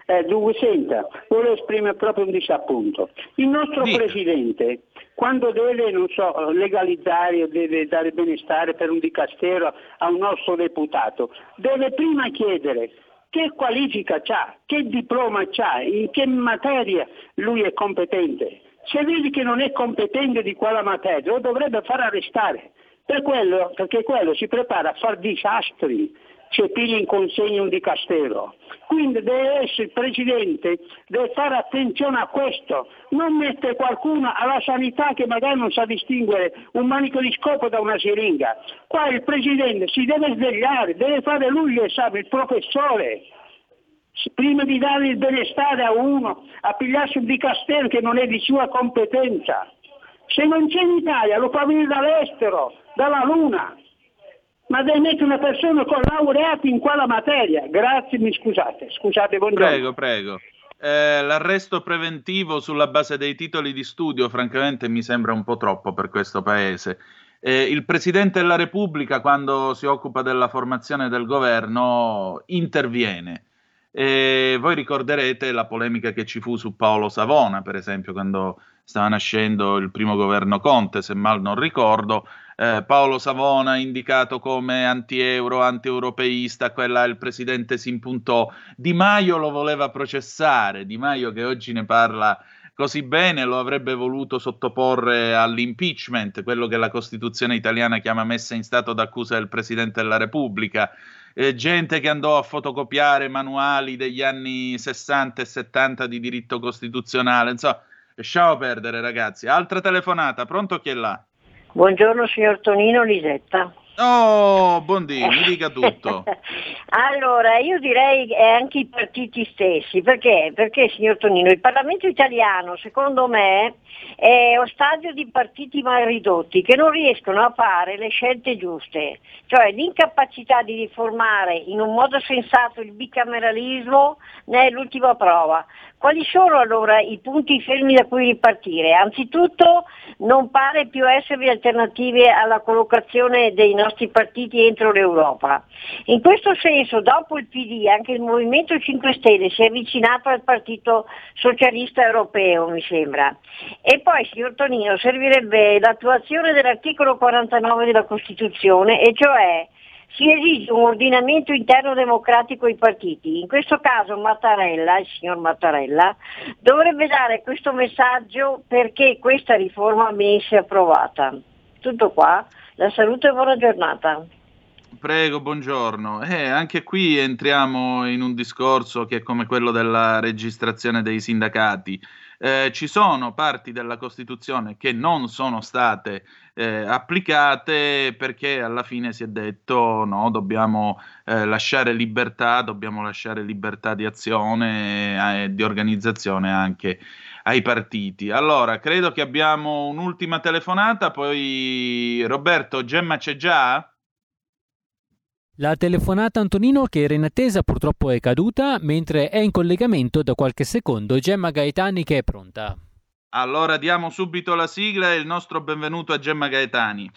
Eh, dunque, senta, volevo esprimere proprio un disappunto. Il nostro Dica. Presidente, quando deve, non so, legalizzare o deve dare benestare per un dicastero a un nostro deputato, deve prima chiedere che qualifica ha, che diploma ha, in che materia lui è competente. Se vedi che non è competente di quella materia, lo dovrebbe far arrestare. Per quello, perché quello si prepara a fare disastri se piglia in consegna un dicastero. Quindi deve essere il Presidente, deve fare attenzione a questo, non mettere qualcuno alla sanità che magari non sa distinguere un manico di scopo da una siringa. Qua il Presidente si deve svegliare, deve fare lui gli esami, il professore. Prima di dare il benestare a uno, a pigliarsi un dicastero che non è di sua competenza. Se non c'è in Italia lo fa venire dall'estero, dalla Luna ma deve una persona con laureati in quella materia. Grazie, mi scusate. Scusate, buongiorno. Prego, prego. Eh, l'arresto preventivo sulla base dei titoli di studio, francamente, mi sembra un po' troppo per questo paese. Eh, il Presidente della Repubblica, quando si occupa della formazione del governo, interviene. E voi ricorderete la polemica che ci fu su Paolo Savona, per esempio, quando stava nascendo il primo governo Conte, se mal non ricordo eh, Paolo Savona indicato come anti-euro, anti-europeista, quella il presidente si impuntò. Di Maio lo voleva processare, Di Maio che oggi ne parla così bene lo avrebbe voluto sottoporre all'impeachment, quello che la Costituzione italiana chiama messa in stato d'accusa del Presidente della Repubblica. Eh, gente che andò a fotocopiare manuali degli anni 60 e 70 di diritto costituzionale. Insomma, lasciamo perdere, ragazzi. Altra telefonata, pronto chi è là? Buongiorno signor Tonino Lisetta. Oh, buondì, mi dica tutto. allora, io direi anche i partiti stessi, perché? Perché, signor Tonino, il Parlamento italiano, secondo me, è ostaggio di partiti mal ridotti che non riescono a fare le scelte giuste, cioè l'incapacità di riformare in un modo sensato il bicameralismo ne è l'ultima prova. Quali sono allora i punti fermi da cui ripartire? Anzitutto non pare più esservi alternative alla collocazione dei nostri partiti entro l'Europa. In questo senso, dopo il PD, anche il Movimento 5 Stelle si è avvicinato al Partito Socialista Europeo, mi sembra. E poi, signor Tonino, servirebbe l'attuazione dell'articolo 49 della Costituzione, e cioè si esige un ordinamento interno democratico ai partiti. In questo caso Mattarella, il signor Mattarella, dovrebbe dare questo messaggio perché questa riforma venisse approvata. Tutto qua, la salute e buona giornata. Prego, buongiorno. Eh, anche qui entriamo in un discorso che è come quello della registrazione dei sindacati. Eh, ci sono parti della Costituzione che non sono state eh, applicate perché alla fine si è detto no, dobbiamo eh, lasciare libertà, dobbiamo lasciare libertà di azione e di organizzazione anche ai partiti. Allora, credo che abbiamo un'ultima telefonata, poi Roberto, Gemma c'è già? La telefonata Antonino che era in attesa purtroppo è caduta, mentre è in collegamento da qualche secondo Gemma Gaetani che è pronta. Allora diamo subito la sigla e il nostro benvenuto a Gemma Gaetani.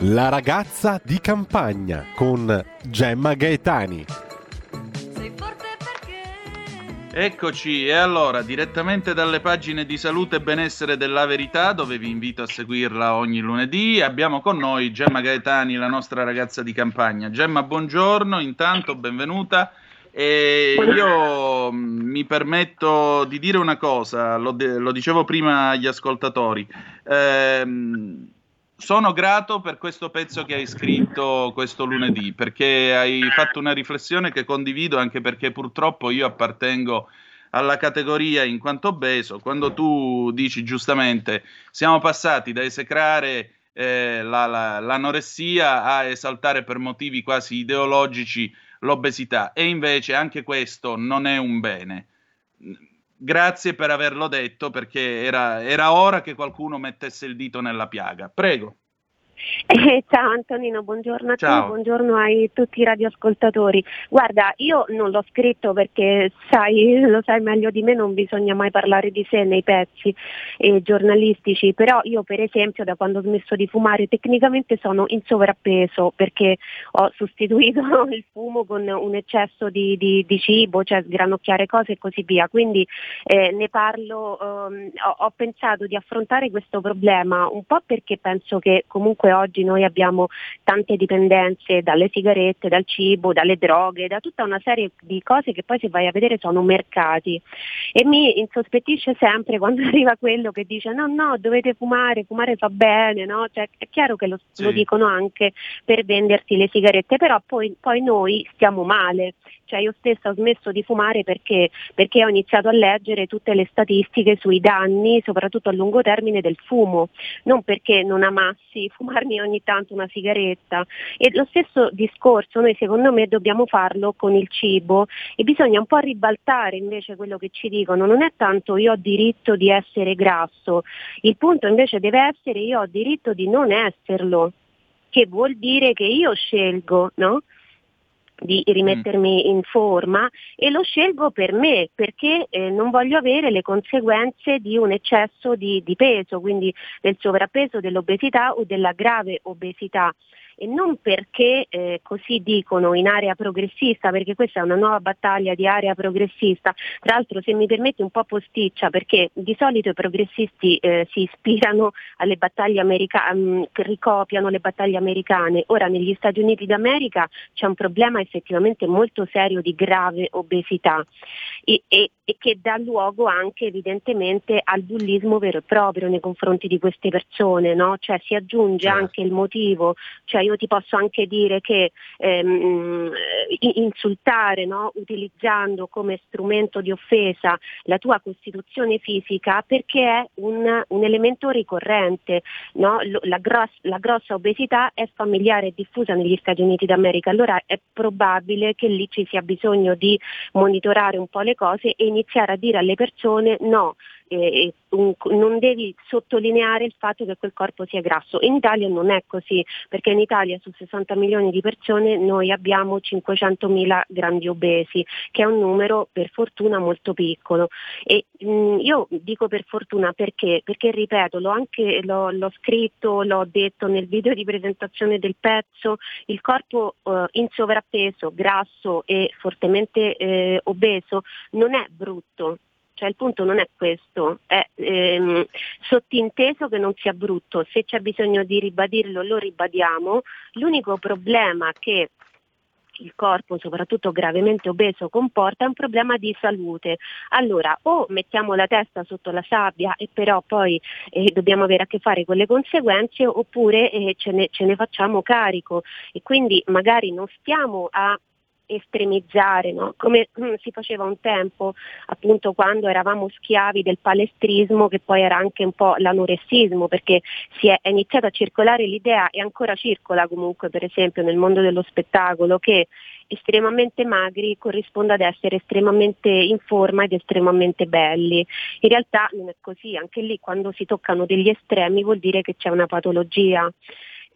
La ragazza di campagna con Gemma Gaetani. Eccoci, e allora direttamente dalle pagine di salute e benessere della verità, dove vi invito a seguirla ogni lunedì, abbiamo con noi Gemma Gaetani, la nostra ragazza di campagna. Gemma, buongiorno, intanto benvenuta. E io mm, mi permetto di dire una cosa, lo, de- lo dicevo prima agli ascoltatori. Ehm, sono grato per questo pezzo che hai scritto questo lunedì, perché hai fatto una riflessione che condivido, anche perché purtroppo io appartengo alla categoria in quanto obeso. Quando tu dici giustamente siamo passati da esecrare eh, la, la, l'anoressia a esaltare per motivi quasi ideologici l'obesità e invece anche questo non è un bene. Grazie per averlo detto perché era, era ora che qualcuno mettesse il dito nella piaga. Prego. Eh, ciao Antonino, buongiorno a ciao. te, buongiorno a tutti i radioascoltatori. Guarda, io non l'ho scritto perché sai, lo sai meglio di me, non bisogna mai parlare di sé nei pezzi eh, giornalistici, però io per esempio da quando ho smesso di fumare tecnicamente sono in sovrappeso perché ho sostituito il fumo con un eccesso di, di, di cibo, cioè sgranocchiare cose e così via, quindi eh, ne parlo, ehm, ho, ho pensato di affrontare questo problema un po' perché penso che comunque oggi noi abbiamo tante dipendenze dalle sigarette, dal cibo, dalle droghe, da tutta una serie di cose che poi se vai a vedere sono mercati. E mi insospettisce sempre quando arriva quello che dice no, no, dovete fumare, fumare fa bene, no? Cioè, è chiaro che lo, Sì. lo dicono anche per venderti le sigarette, però poi, poi noi stiamo male. Cioè io stessa ho smesso di fumare perché, perché ho iniziato a leggere tutte le statistiche sui danni, soprattutto a lungo termine, del fumo, non perché non amassi fumarmi ogni tanto una sigaretta. E lo stesso discorso noi secondo me dobbiamo farlo con il cibo e bisogna un po' ribaltare invece quello che ci dicono, non è tanto io ho diritto di essere grasso, il punto invece deve essere io ho diritto di non esserlo, che vuol dire che io scelgo, no? Di rimettermi in forma e lo scelgo per me perché eh, non voglio avere le conseguenze di un eccesso di, di peso, quindi del sovrappeso, dell'obesità o della grave obesità e non perché eh, così dicono in area progressista, perché questa è una nuova battaglia di area progressista. Tra l'altro, se mi permetti, un po' posticcia, perché di solito i progressisti eh, si ispirano alle battaglie americane, ricopiano le battaglie americane. Ora, negli Stati Uniti d'America c'è un problema effettivamente molto serio di grave obesità e, e, e che dà luogo anche evidentemente al bullismo vero e proprio nei confronti di queste persone, no? Cioè si aggiunge anche il motivo, cioè io ti posso anche dire che ehm, insultare no? utilizzando come strumento di offesa la tua costituzione fisica perché è un, un elemento ricorrente, no? La, gross- la grossa obesità è familiare e diffusa negli Stati Uniti d'America, allora è probabile che lì ci sia bisogno di monitorare un po' le cose e iniziare a dire alle persone no, eh, un- non devi sottolineare il fatto che quel corpo sia grasso. In Italia non è così, perché in Italia su 60 milioni di persone noi abbiamo 500 mila grandi obesi, che è un numero per fortuna molto piccolo. E mh, io dico per fortuna perché? Perché ripeto, l'ho anche l'ho, l'ho scritto, l'ho detto nel video di presentazione del pezzo, il corpo eh, in sovrappeso, grasso e fortemente eh, obeso non è brutto, cioè il punto non è questo, è ehm, sottinteso che non sia brutto, se c'è bisogno di ribadirlo lo ribadiamo, l'unico problema che il corpo, soprattutto gravemente obeso, comporta è un problema di salute. Allora, o mettiamo la testa sotto la sabbia e però poi eh, dobbiamo avere a che fare con le conseguenze, oppure eh, ce, ne, ce ne facciamo carico. E quindi magari non stiamo a estremizzare, no? come mm, si faceva un tempo appunto quando eravamo schiavi del palestrismo che poi era anche un po' l'anoressismo perché si è, è iniziata a circolare l'idea e ancora circola comunque per esempio nel mondo dello spettacolo che estremamente magri corrisponde ad essere estremamente in forma ed estremamente belli. In realtà non è così, anche lì quando si toccano degli estremi vuol dire che c'è una patologia.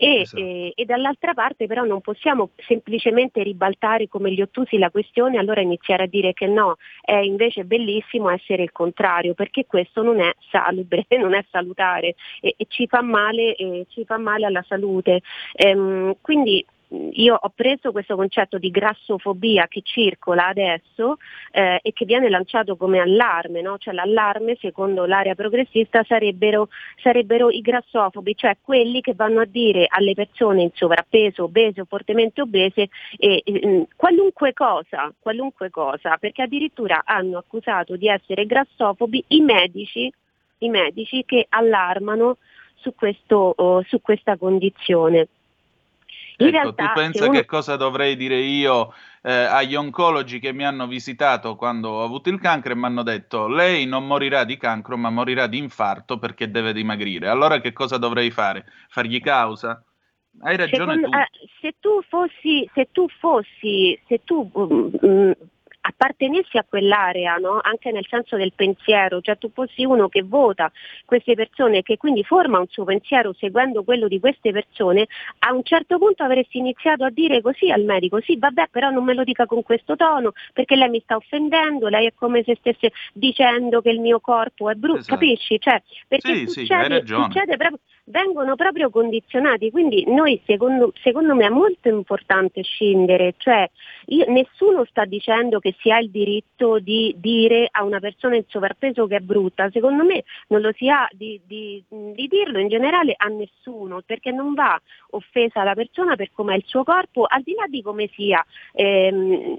E, e- e dall'altra parte però non possiamo semplicemente ribaltare come gli ottusi la questione e allora iniziare a dire che no, è invece bellissimo essere il contrario, perché questo non è salubre, non è salutare e, e ci, fa male, ci fa male alla salute. Ehm, quindi io ho preso questo concetto di grassofobia che circola adesso eh, e che viene lanciato come allarme, no? cioè l'allarme secondo l'area progressista sarebbero, sarebbero i grassofobi, cioè quelli che vanno a dire alle persone in sovrappeso, obese o fortemente obese eh, eh, qualunque cosa, qualunque cosa, perché addirittura hanno accusato di essere grassofobi i medici, i medici che allarmano su, questo, oh, su questa condizione. In Ecco, realtà, tu pensa uno- che cosa dovrei dire io eh, agli oncologi che mi hanno visitato quando ho avuto il cancro e mi hanno detto lei non morirà di cancro ma morirà di infarto perché deve dimagrire. Allora che cosa dovrei fare? Fargli causa? Hai ragione Secondo- tu. eh, se tu fossi, se tu fossi, se tu mm, appartenessi a quell'area, no? anche nel senso del pensiero, cioè tu fossi uno che vota queste persone e che quindi forma un suo pensiero seguendo quello di queste persone, a un certo punto avresti iniziato a dire così al medico, sì vabbè però non me lo dica con questo tono perché lei mi sta offendendo, lei è come se stesse dicendo che il mio corpo è brutto, Esatto. capisci? Cioè, perché Sì, sì, succede, hai ragione. succede proprio vengono proprio condizionati, quindi noi secondo, secondo me è molto importante scindere, cioè io, nessuno sta dicendo che si ha il diritto di dire a una persona in sovrappeso che è brutta, secondo me non lo si ha di, di, di dirlo in generale a nessuno, perché non va offesa la persona per com'è il suo corpo, al di là di come sia. Ehm,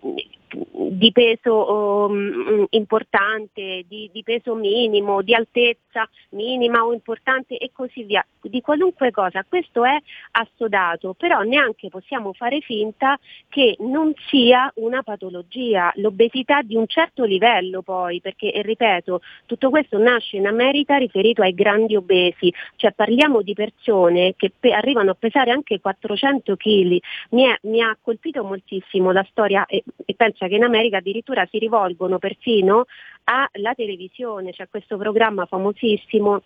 di peso um, importante, di, di, peso minimo, di altezza minima o importante e così via, di qualunque cosa. Questo è assodato, però neanche possiamo fare finta che non sia una patologia, l'obesità di un certo livello poi, perché ripeto, tutto questo nasce in America riferito ai grandi obesi, cioè parliamo di persone che pe- arrivano a pesare anche 400 kg. Mi, mi, ha colpito moltissimo la storia e, e penso che in America addirittura si rivolgono persino alla televisione, c'è questo programma famosissimo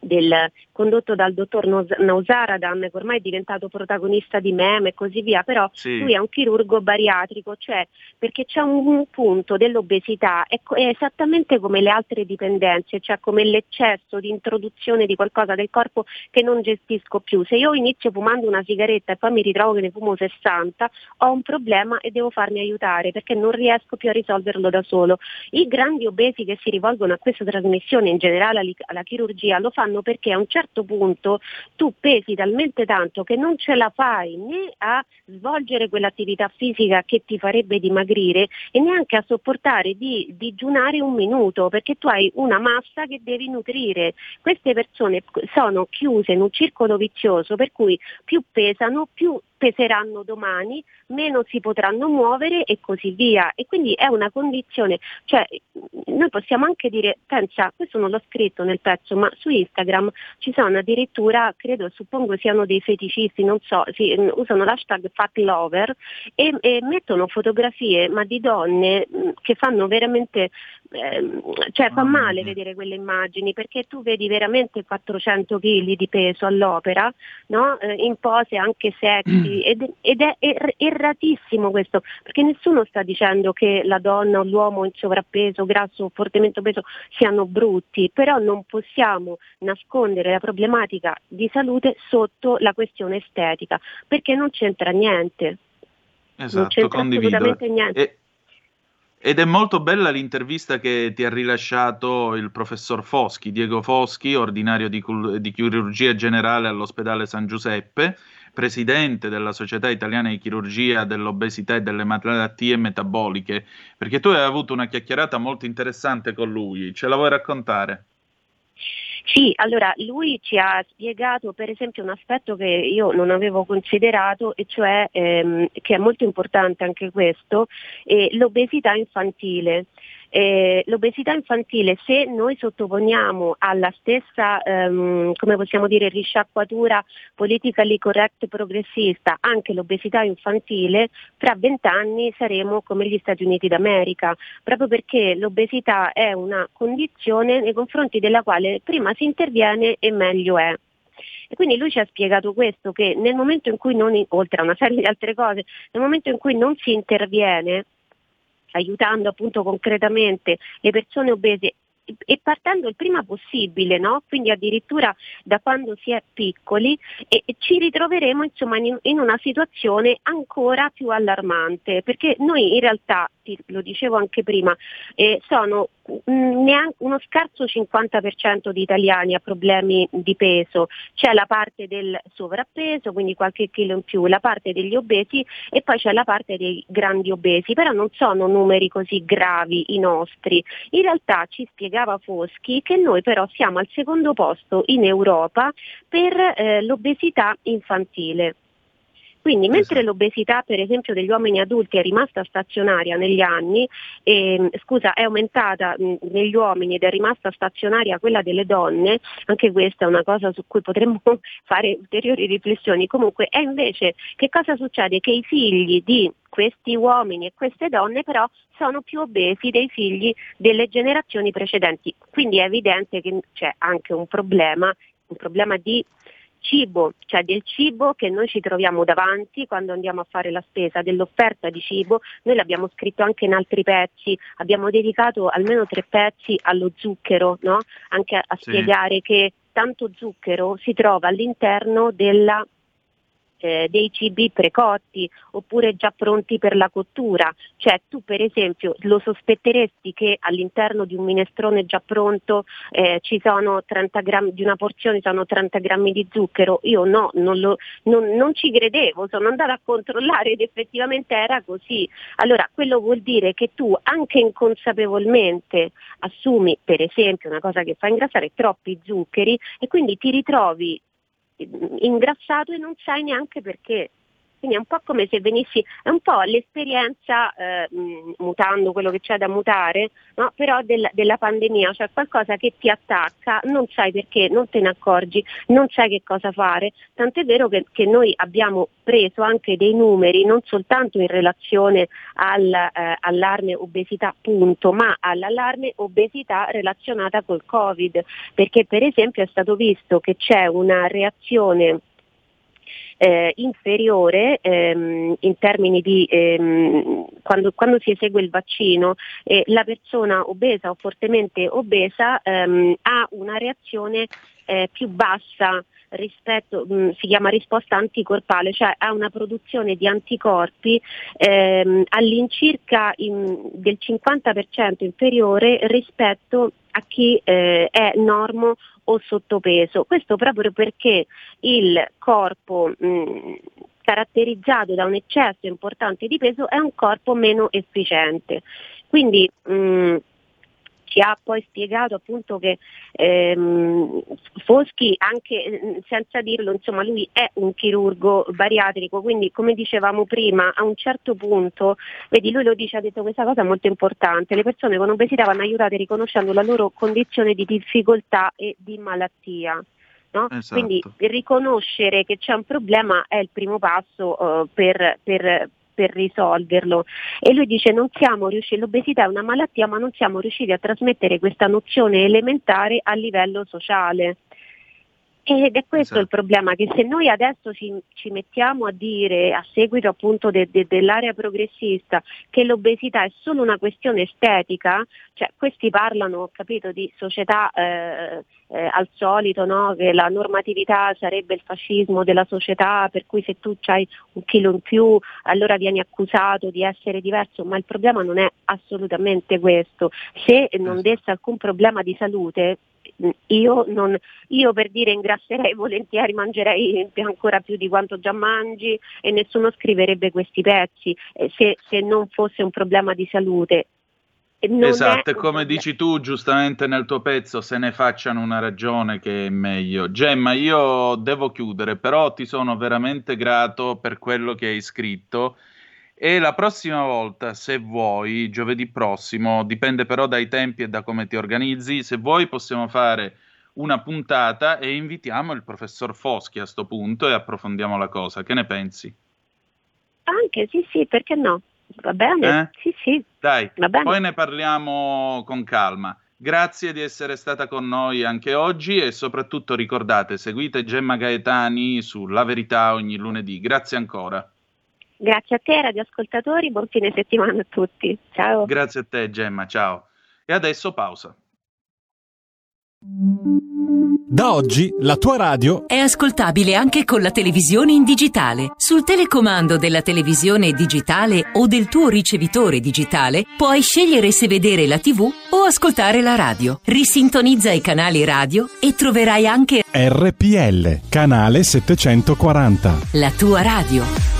del, condotto dal dottor Nausaradan, che ormai è diventato protagonista di meme e così via, però sì. lui è un chirurgo bariatrico, cioè perché c'è un, un punto dell'obesità, è, è, esattamente come le altre dipendenze, cioè come l'eccesso di introduzione di qualcosa del corpo che non gestisco più. Se io inizio fumando una sigaretta e poi mi ritrovo che ne fumo 60, ho un problema e devo farmi aiutare perché non riesco più a risolverlo da solo. I grandi obesi che si rivolgono a questa trasmissione, in generale alla chirurgia, lo fanno fanno perché a un certo punto tu pesi talmente tanto che non ce la fai né a svolgere quell'attività fisica che ti farebbe dimagrire e neanche a sopportare di digiunare un minuto perché tu hai una massa che devi nutrire. Queste persone sono chiuse in un circolo vizioso per cui più pesano, più peseranno domani, meno si potranno muovere e così via. E quindi è una condizione, cioè noi possiamo anche dire, pensa, questo non l'ho scritto nel pezzo, ma su Instagram ci sono addirittura, credo, suppongo siano dei feticisti, non so, si, usano l'hashtag fatlover e, e mettono fotografie ma di donne che fanno veramente Ehm, cioè fa male vedere quelle immagini perché tu vedi veramente 400 kg di peso all'opera no? eh, in pose anche sexy ed, ed è er- erratissimo questo perché nessuno sta dicendo che la donna o l'uomo in sovrappeso, grasso o fortemente obeso siano brutti, però non possiamo nascondere la problematica di salute sotto la questione estetica perché non c'entra niente. Esatto, non c'entra condivido. assolutamente niente. E ed è molto bella l'intervista che ti ha rilasciato il professor Foschi, Diego Foschi, ordinario di, di, chirurgia generale all'ospedale San Giuseppe, presidente della Società Italiana di Chirurgia dell'Obesità e delle Malattie Metaboliche, perché tu hai avuto una chiacchierata molto interessante con lui, ce la vuoi raccontare? Sì, allora lui ci ha spiegato per esempio un aspetto che io non avevo considerato e cioè ehm, che è molto importante anche questo, eh, l'obesità infantile. Eh, l'obesità infantile, se noi sottoponiamo alla stessa, ehm, come possiamo dire, risciacquatura politically correct progressista anche l'obesità infantile, fra vent'anni saremo come gli Stati Uniti d'America, proprio perché l'obesità è una condizione nei confronti della quale prima si interviene e meglio è. E quindi lui ci ha spiegato questo, che nel momento in cui non, oltre a una serie di altre cose, nel momento in cui non si interviene, aiutando appunto concretamente le persone obese e partendo il prima possibile, no? quindi addirittura da quando si è piccoli e, ci ritroveremo insomma, in, in, una situazione ancora più allarmante perché noi in realtà, lo dicevo anche prima, eh, sono neanche uno scarso 50% di italiani ha problemi di peso, c'è la parte del sovrappeso, quindi qualche chilo in più, la parte degli obesi e poi c'è la parte dei grandi obesi, però non sono numeri così gravi i nostri. In realtà ci spiegava Foschi che noi però siamo al secondo posto in Europa per eh, l'obesità infantile. Quindi mentre l'obesità per esempio degli uomini adulti è rimasta stazionaria negli anni, eh, scusa, è aumentata mh, negli uomini ed è rimasta stazionaria quella delle donne, anche questa è una cosa su cui potremmo fare ulteriori riflessioni, comunque è invece che cosa succede? Che i figli di questi uomini e queste donne però sono più obesi dei figli delle generazioni precedenti. Quindi è evidente che c'è anche un problema, un problema di cibo, cioè del cibo che noi ci troviamo davanti quando andiamo a fare la spesa, dell'offerta di cibo, noi l'abbiamo scritto anche in altri pezzi, abbiamo dedicato almeno tre pezzi allo zucchero, no? anche a, a sì. spiegare che tanto zucchero si trova all'interno della eh, dei cibi precotti oppure già pronti per la cottura. Cioè tu per esempio lo sospetteresti che all'interno di un minestrone già pronto eh, ci sono 30 grammi, di una porzione sono 30 grammi di zucchero? Io no, non, lo, non, non ci credevo, sono andata a controllare ed effettivamente era così. Allora quello vuol dire che tu anche inconsapevolmente assumi per esempio una cosa che fa ingrassare troppi zuccheri e quindi ti ritrovi ingrassato e non sai neanche perché. Quindi è un po' come se venissi, è un po' l'esperienza, eh, mutando quello che c'è da mutare, no? però del, della pandemia, cioè qualcosa che ti attacca, non sai perché, non te ne accorgi, non sai che cosa fare. Tant'è vero che, che noi abbiamo preso anche dei numeri, non soltanto in relazione al, eh, all'allarme obesità punto, ma all'allarme obesità relazionata col Covid, perché per esempio è stato visto che c'è una reazione eh, inferiore ehm, in termini di ehm, quando, quando, si esegue il vaccino, eh, la persona obesa o fortemente obesa ehm, ha una reazione eh, più bassa rispetto, mh, mm, si chiama risposta anticorpale, cioè ha una produzione di anticorpi ehm, all'incirca in, del 50% inferiore rispetto a chi eh, è normo o sottopeso. Questo proprio perché il corpo mh, caratterizzato da un eccesso importante di peso è un corpo meno efficiente. Quindi mh, ci ha poi spiegato appunto che ehm, Foschi, anche mm, senza dirlo, insomma lui è un chirurgo bariatrico, quindi come dicevamo prima, a un certo punto, vedi lui lo dice, ha detto questa cosa molto importante, le persone con obesità vanno aiutate riconoscendo la loro condizione di difficoltà e di malattia. No? Esatto. Quindi riconoscere che c'è un problema è il primo passo uh, per, per, per risolverlo. E lui dice riusciti, l'obesità è una malattia ma non siamo riusciti a trasmettere questa nozione elementare a livello sociale. Ed è questo esatto. il problema, che se noi adesso ci, ci mettiamo a dire, a seguito appunto de, de, dell'area progressista, che l'obesità è solo una questione estetica, cioè questi parlano, capito, di società eh, eh, al solito, no? che la normatività sarebbe il fascismo della società, per cui se tu hai un chilo in più allora vieni accusato di essere diverso, ma il problema non è assolutamente questo. Se non esatto. desse alcun problema di salute, io, non, io, per dire ingrasserei volentieri, mangerei ancora più di quanto già mangi e nessuno scriverebbe questi pezzi eh, se, se, non fosse un problema di salute. Non esatto, è come dici tu giustamente nel tuo pezzo, se ne facciano una ragione che è meglio. Gemma, io devo chiudere, però ti sono veramente grato per quello che hai scritto e la prossima volta, se vuoi, giovedì prossimo, dipende però dai tempi e da come ti organizzi, se vuoi possiamo fare una puntata e invitiamo il professor Foschi a questo punto e approfondiamo la cosa. Che ne pensi? Anche, sì, sì, perché no? Va bene? Eh? Sì, sì. Dai, poi ne parliamo con calma. Grazie di essere stata con noi anche oggi e soprattutto ricordate, seguite Gemma Gaetani su La Verità ogni lunedì. Grazie ancora. Grazie a te, radioascoltatori, buon fine settimana a tutti. Ciao. Grazie a te, Gemma, ciao. E adesso pausa. Da oggi la tua radio è ascoltabile anche con la televisione in digitale. Sul telecomando della televisione digitale o del tuo ricevitore digitale puoi scegliere se vedere la TV o ascoltare la radio. Risintonizza i canali radio e troverai anche RPL, canale 740. La tua radio.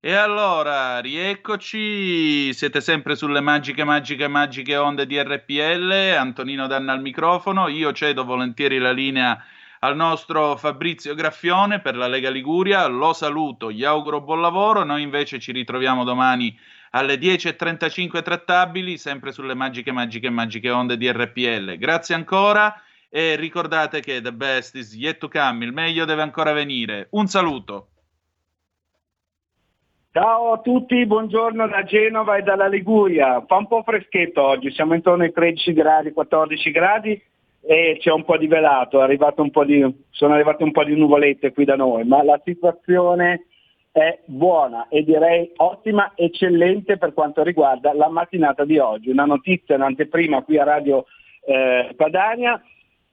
E allora, rieccoci, siete sempre sulle magiche, magiche, magiche onde di RPL, Antonino Danna al microfono, io cedo volentieri la linea al nostro Fabrizio Graffione per la Lega Liguria, lo saluto, gli auguro buon lavoro, noi invece ci ritroviamo domani alle 10.35 trattabili, sempre sulle magiche, magiche, magiche onde di RPL. Grazie ancora. E ricordate che the best is yet to come, il meglio deve ancora venire. Un saluto. Ciao a tutti, buongiorno da Genova e dalla Liguria. Fa un po' freschetto oggi, siamo intorno ai 13 gradi, 14 gradi e c'è un po' di velato, di, sono arrivate un po' di nuvolette qui da noi, ma la situazione è buona e direi ottima, eccellente per quanto riguarda la mattinata di oggi. Una notizia, un'anteprima qui a Radio eh, Padania,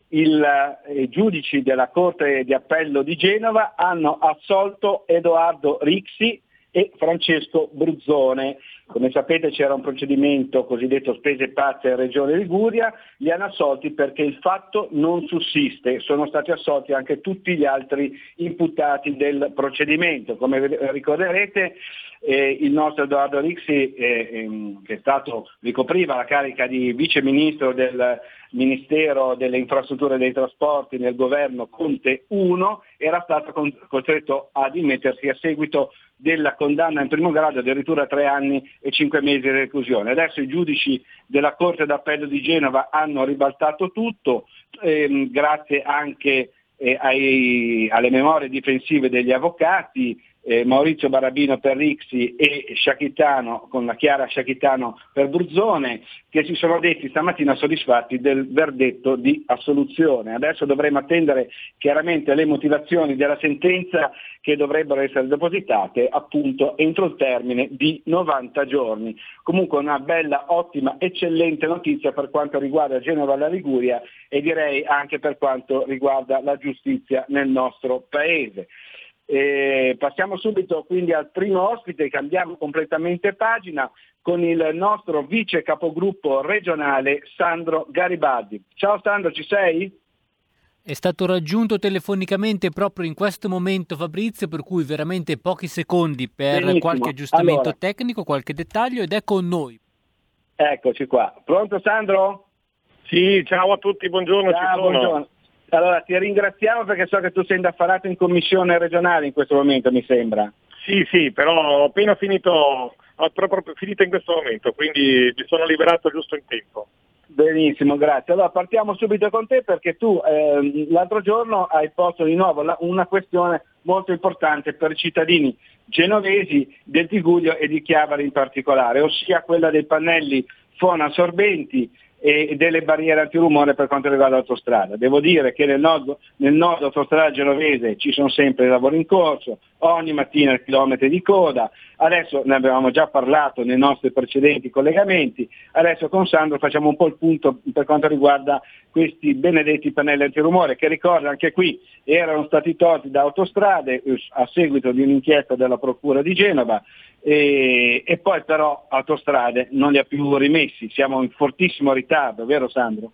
il, eh, i giudici della Corte di Appello di Genova hanno assolto Edoardo Rixi e Francesco Bruzzone. Come sapete c'era un procedimento cosiddetto spese pazze in Regione Liguria, li hanno assolti perché il fatto non sussiste, sono stati assolti anche tutti gli altri imputati del procedimento. Come ricorderete eh, il nostro Edoardo Rixi, eh, ehm, che stato, ricopriva la carica di vice ministro del Ministero delle Infrastrutture e dei Trasporti nel governo Conte 1, era stato costretto a dimettersi a seguito della condanna in primo grado addirittura a tre anni e cinque mesi di reclusione. Adesso i giudici della Corte d'Appello di Genova hanno ribaltato tutto, ehm, grazie anche eh, ai, alle memorie difensive degli avvocati, eh, Maurizio Barabino per Rixi e Sciacchitano, con la Chiara Sciacchitano per Bruzzone, che si sono detti stamattina soddisfatti del verdetto di assoluzione. Adesso dovremo attendere chiaramente le motivazioni della sentenza che dovrebbero essere depositate appunto entro il termine di 90 giorni. Comunque una bella, ottima, eccellente notizia per quanto riguarda Genova e la Liguria e direi anche per quanto riguarda la giustizia nel nostro Paese. E passiamo subito quindi al primo ospite, cambiamo completamente pagina con il nostro vice capogruppo regionale Sandro Garibaldi. Ciao Sandro, ci sei? È stato raggiunto telefonicamente proprio in questo momento Fabrizio, per cui veramente pochi secondi per Benissimo. qualche aggiustamento Allora. tecnico, qualche dettaglio ed è con noi. Eccoci qua. Pronto Sandro? Sì, ciao a tutti, buongiorno, ci Ciao, sono. buongiorno. Allora ti ringraziamo perché so che tu sei indaffarato in commissione regionale in questo momento, mi sembra. Sì, sì, però ho appena finito, ho proprio finito in questo momento, quindi mi sono liberato giusto in tempo. Benissimo, grazie. Allora partiamo subito con te perché tu ehm, l'altro giorno hai posto di nuovo la- una questione molto importante per i cittadini genovesi del Tiguglio e di Chiavari in particolare, ossia quella dei pannelli fonoassorbenti e delle barriere antirumore per quanto riguarda l'autostrada. Devo dire che nel nord, nel nord autostrada genovese ci sono sempre lavori in corso, ogni mattina chilometri di coda, adesso ne avevamo già parlato nei nostri precedenti collegamenti, adesso con Sandro facciamo un po' il punto per quanto riguarda questi benedetti pannelli antirumore che ricordo anche qui erano stati tolti da autostrade eh, a seguito di un'inchiesta della Procura di Genova e, e poi però autostrade non li ha più rimessi, siamo in fortissimo ritardo, vero Sandro?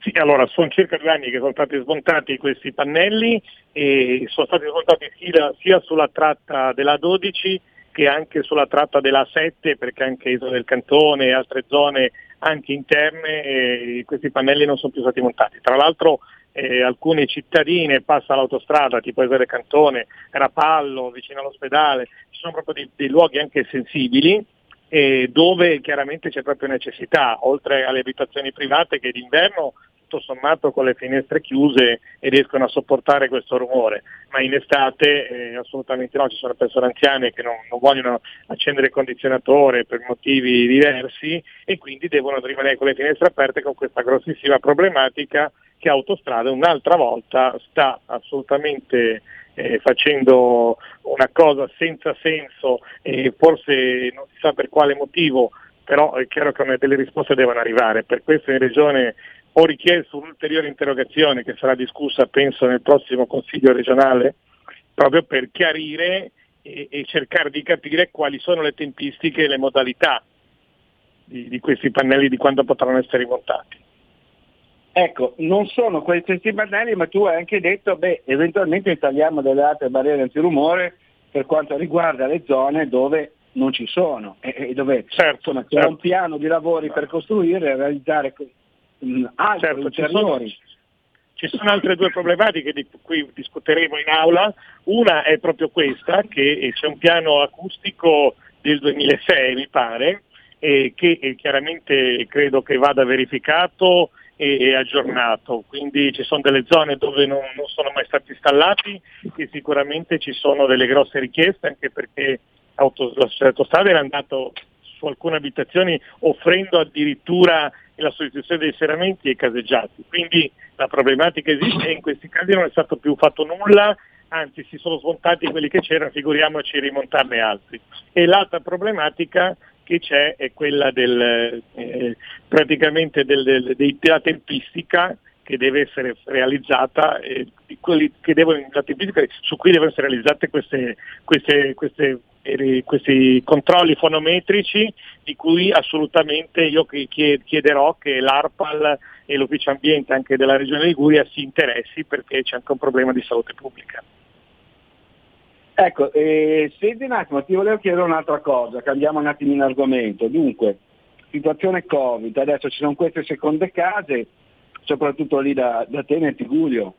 Sì, allora sono circa due anni che sono stati smontati questi pannelli e sono stati smontati sia, sia sulla tratta della 12 che anche sulla tratta della 7 perché anche Isola del Cantone e altre zone anche interne eh, questi pannelli non sono più stati montati. Tra l'altro eh, alcune cittadine passa l'autostrada tipo del Cantone, Rapallo, vicino all'ospedale, ci sono proprio dei, dei luoghi anche sensibili eh, dove chiaramente c'è proprio necessità, oltre alle abitazioni private che d'inverno tutto sommato con le finestre chiuse riescono a sopportare questo rumore, ma in estate eh, assolutamente no, ci sono persone anziane che non, non vogliono accendere il condizionatore per motivi diversi e quindi devono rimanere con le finestre aperte con questa grossissima problematica che Autostrada un'altra volta sta assolutamente eh, facendo una cosa senza senso e forse non si sa per quale motivo, però è chiaro che delle risposte devono arrivare. Per questo in Regione ho richiesto un'ulteriore interrogazione che sarà discussa penso nel prossimo Consiglio regionale proprio per chiarire e, e cercare di capire quali sono le tempistiche e le modalità di, di questi pannelli di quando potranno essere rimontati. Ecco, non sono questi pannelli, ma tu hai anche detto, beh, eventualmente installiamo delle altre barriere antirumore per quanto riguarda le zone dove non ci sono e, e dove certo, insomma, c'è certo. un piano di lavori per costruire e realizzare mh, altri Certo, ci sono, ulteriori. ci sono altre due problematiche di cui discuteremo in aula. Una è proprio questa, che c'è un piano acustico del 2006, mi pare, e che eh, chiaramente credo che vada verificato e, e aggiornato. Quindi ci sono delle zone dove non, non sono mai stati installati e sicuramente ci sono delle grosse richieste, anche perché auto- la società autostrada era andato su alcune abitazioni offrendo addirittura la sostituzione dei serramenti e caseggiati. Quindi la problematica esiste e in questi casi non è stato più fatto nulla, anzi si sono smontati quelli che c'erano, figuriamoci rimontarne altri. E l'altra problematica che c'è è quella del, eh, praticamente del- del- della tempistica che deve essere realizzata, eh, devono, su cui devono essere realizzate queste, queste, queste, eh, questi controlli fonometrici di cui assolutamente io chi- chie- chiederò che l'ARPAL e l'Ufficio Ambiente anche della Regione Liguria si interessi perché c'è anche un problema di salute pubblica. Ecco, eh, senti un attimo, ti volevo chiedere un'altra cosa, cambiamo un attimino argomento. Dunque, situazione Covid, adesso ci sono queste seconde case, soprattutto lì da, da te nel Tigullio.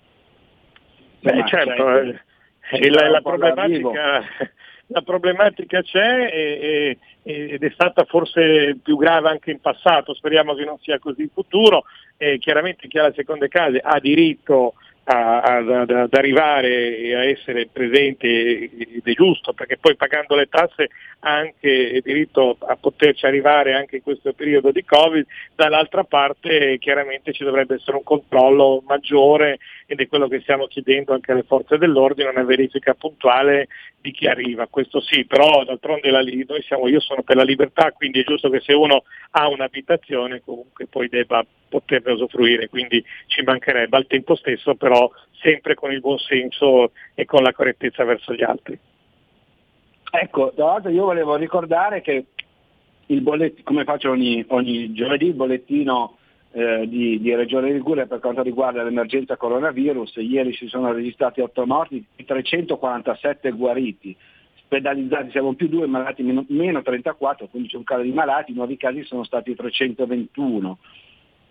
Beh, certo, cioè, eh, ci e la, la problematica, la problematica c'è e- e- ed è stata forse più grave anche in passato, speriamo che non sia così in futuro. E chiaramente chi ha le seconde case ha diritto ad, arrivare e a essere presente ed è giusto perché poi pagando le tasse ha anche diritto a poterci arrivare anche in questo periodo di Covid, dall'altra parte chiaramente ci dovrebbe essere un controllo maggiore ed è quello che stiamo chiedendo anche alle forze dell'ordine, una verifica puntuale di chi arriva, questo sì, però d'altronde la, noi siamo, io sono per la libertà, quindi è giusto che se uno ha un'abitazione comunque poi debba poterne usufruire, quindi ci mancherebbe. Al tempo stesso però sempre con il buon senso e con la correttezza verso gli altri. Ecco, tra l'altro io volevo ricordare che il bollettino, come faccio ogni, ogni giovedì, il bollettino eh, di, di Regione Liguria per quanto riguarda l'emergenza coronavirus, ieri si sono registrati 8 morti, 347 guariti, ospedalizzati siamo più 2, malati meno, meno 34, quindi c'è un calo di malati, i nuovi casi sono stati 321.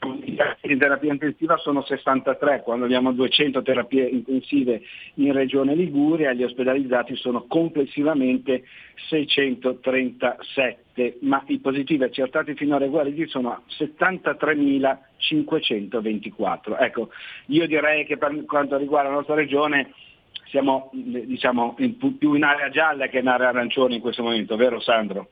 I in terapia intensiva sono 63, quando abbiamo 200 terapie intensive in Regione Liguria, gli ospedalizzati sono complessivamente 637, ma i positivi accertati finora e guariti sono 73.524. Ecco, io direi che per quanto riguarda la nostra regione siamo diciamo, più in area gialla che in area arancione in questo momento, vero Sandro?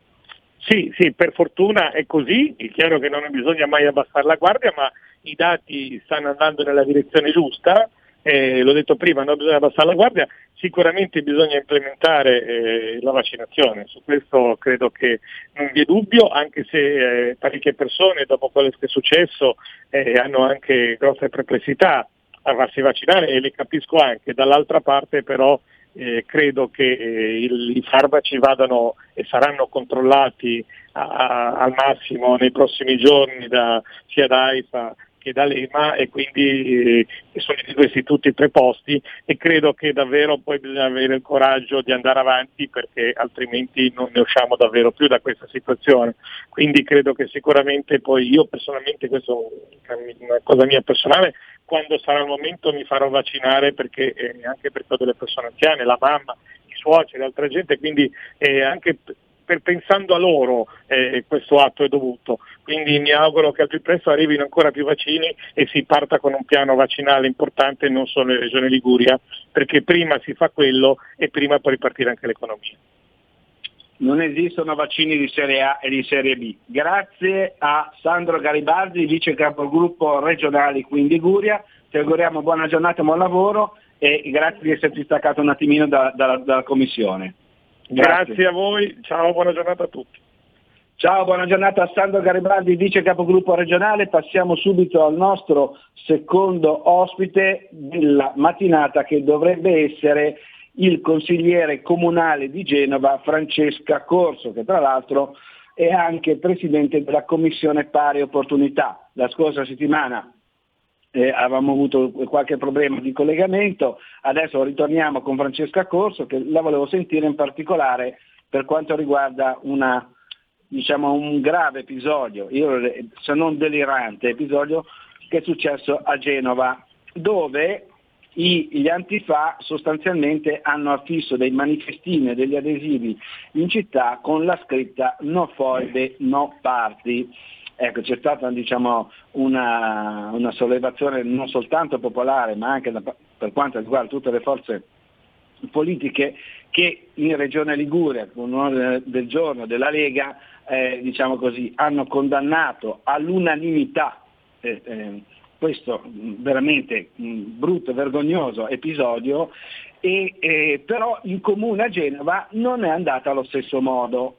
Sì, sì, per fortuna è così, è chiaro che non bisogna mai abbassare la guardia, ma i dati stanno andando nella direzione giusta, eh, l'ho detto prima, non bisogna abbassare la guardia, sicuramente bisogna implementare eh, la vaccinazione, su questo credo che non vi è dubbio, anche se eh, parecchie persone dopo quello che è successo eh, hanno anche grosse perplessità a farsi vaccinare e le capisco anche, dall'altra parte però eh, credo che eh, il- i farmaci vadano e saranno controllati a- a- al massimo nei prossimi giorni da, sia da AIFA che da Lema e quindi eh, sono i due istituti preposti e credo che davvero poi bisogna avere il coraggio di andare avanti perché altrimenti non ne usciamo davvero più da questa situazione. Quindi credo che sicuramente poi io personalmente, questo è una cosa mia personale, quando sarà il momento mi farò vaccinare perché eh, anche perché ho delle persone anziane, la mamma, i suoceri, altra gente, quindi eh, anche per, pensando a loro eh, questo atto è dovuto. Quindi mi auguro che al più presto arrivino ancora più vaccini e si parta con un piano vaccinale importante non solo in Regione Liguria, perché prima si fa quello e prima può ripartire anche l'economia. Non esistono vaccini di serie A e di serie B. Grazie a Sandro Garibaldi, vice capogruppo regionale qui in Liguria. Ti auguriamo buona giornata e buon lavoro e grazie di esserti staccato un attimino da- dalla, dalla commissione. Grazie. a voi, ciao, buona giornata a tutti. Ciao, buona giornata a Sandro Garibaldi, vice capogruppo regionale. Passiamo subito al nostro secondo ospite della mattinata che dovrebbe essere il consigliere comunale di Genova Francesca Corso, che tra l'altro è anche presidente della commissione pari opportunità. La scorsa settimana eh, avevamo avuto qualche problema di collegamento, adesso ritorniamo con Francesca Corso che la volevo sentire in particolare per quanto riguarda una, diciamo, un grave episodio, io, se non delirante episodio che è successo a Genova, dove i, gli antifa sostanzialmente hanno affisso dei manifestini e degli adesivi in città con la scritta no foibe, no party. Ecco, c'è stata diciamo, una, una, sollevazione non soltanto popolare, ma anche da, per quanto riguarda tutte le forze politiche che in Regione Liguria, con l'ordine del giorno della Lega, eh, diciamo così, hanno condannato all'unanimità eh, eh, questo veramente brutto e vergognoso episodio, e, però in comune a Genova non è andata allo stesso modo.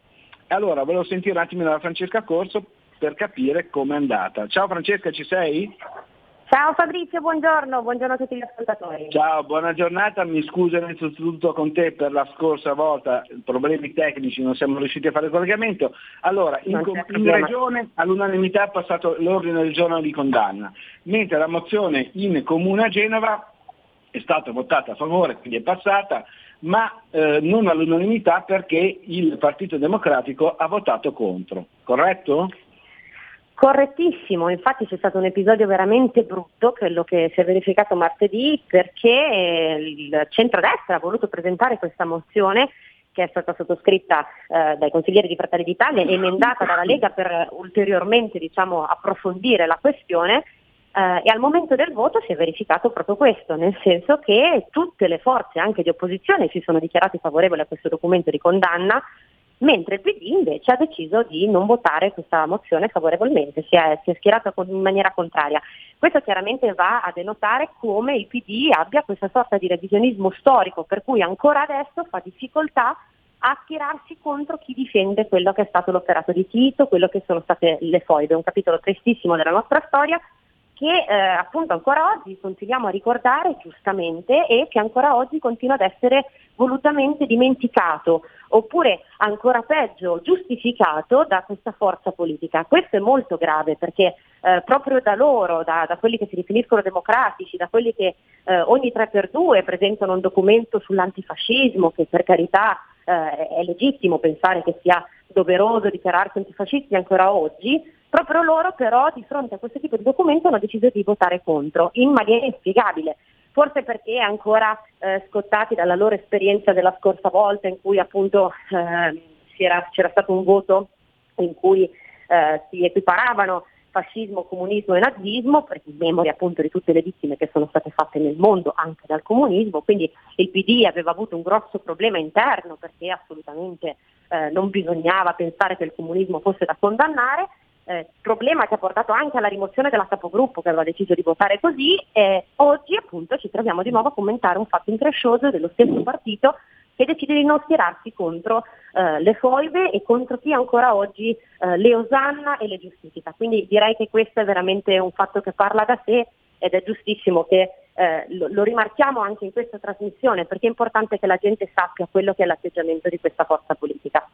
Allora volevo sentire un attimo da Francesca Corso per capire com'è andata. Ciao Francesca, ci sei? Ciao Fabrizio, buongiorno, buongiorno a tutti gli ascoltatori. Ciao, buona giornata, mi scuso innanzitutto con te per la scorsa volta, problemi tecnici, non siamo riusciti a fare il collegamento. Allora, in, in regione all'unanimità è passato l'ordine del giorno di condanna, mentre la mozione in comune a Genova è stata votata a favore, quindi è passata, ma eh, non all'unanimità perché il Partito Democratico ha votato contro, corretto? Correttissimo, infatti c'è stato un episodio veramente brutto, quello che si è verificato martedì, perché il centrodestra ha voluto presentare questa mozione che è stata sottoscritta eh, dai consiglieri di Fratelli d'Italia, emendata dalla Lega per ulteriormente diciamo, approfondire la questione eh, e al momento del voto si è verificato proprio questo, nel senso che tutte le forze anche di opposizione si sono dichiarate favorevoli a questo documento di condanna, mentre il PD invece ha deciso di non votare questa mozione favorevolmente, si è, si è schierato in maniera contraria. Questo chiaramente va a denotare come il PD abbia questa sorta di revisionismo storico, per cui ancora adesso fa difficoltà a schierarsi contro chi difende quello che è stato l'operato di Tito, quello che sono state le foibe, un capitolo tristissimo della nostra storia che eh, appunto ancora oggi continuiamo a ricordare giustamente e che ancora oggi continua ad essere volutamente dimenticato oppure ancora peggio giustificato da questa forza politica. Questo è molto grave perché eh, proprio da loro, da, da, quelli che si definiscono democratici, da quelli che eh, ogni tre per due presentano un documento sull'antifascismo che per carità eh, è legittimo pensare che sia doveroso dichiararsi antifascisti ancora oggi, proprio loro però di fronte a questo tipo di documento hanno deciso di votare contro in maniera inspiegabile. Forse perché ancora eh, scottati dalla loro esperienza della scorsa volta in cui appunto eh, c'era, c'era, stato un voto in cui eh, si equiparavano fascismo, comunismo e nazismo, per memoria appunto di tutte le vittime che sono state fatte nel mondo anche dal comunismo, quindi il PD aveva avuto un grosso problema interno perché assolutamente eh, non bisognava pensare che il comunismo fosse da condannare eh, problema che ha portato anche alla rimozione della capogruppo che aveva deciso di votare così e oggi appunto ci troviamo di nuovo a commentare un fatto increscioso dello stesso partito che decide di non schierarsi contro eh, le foibe e contro chi ancora oggi eh, le osanna e le giustifica. Quindi direi che questo è veramente un fatto che parla da sé ed è giustissimo che eh, lo, lo, rimarchiamo anche in questa trasmissione perché è importante che la gente sappia quello che è l'atteggiamento di questa forza politica.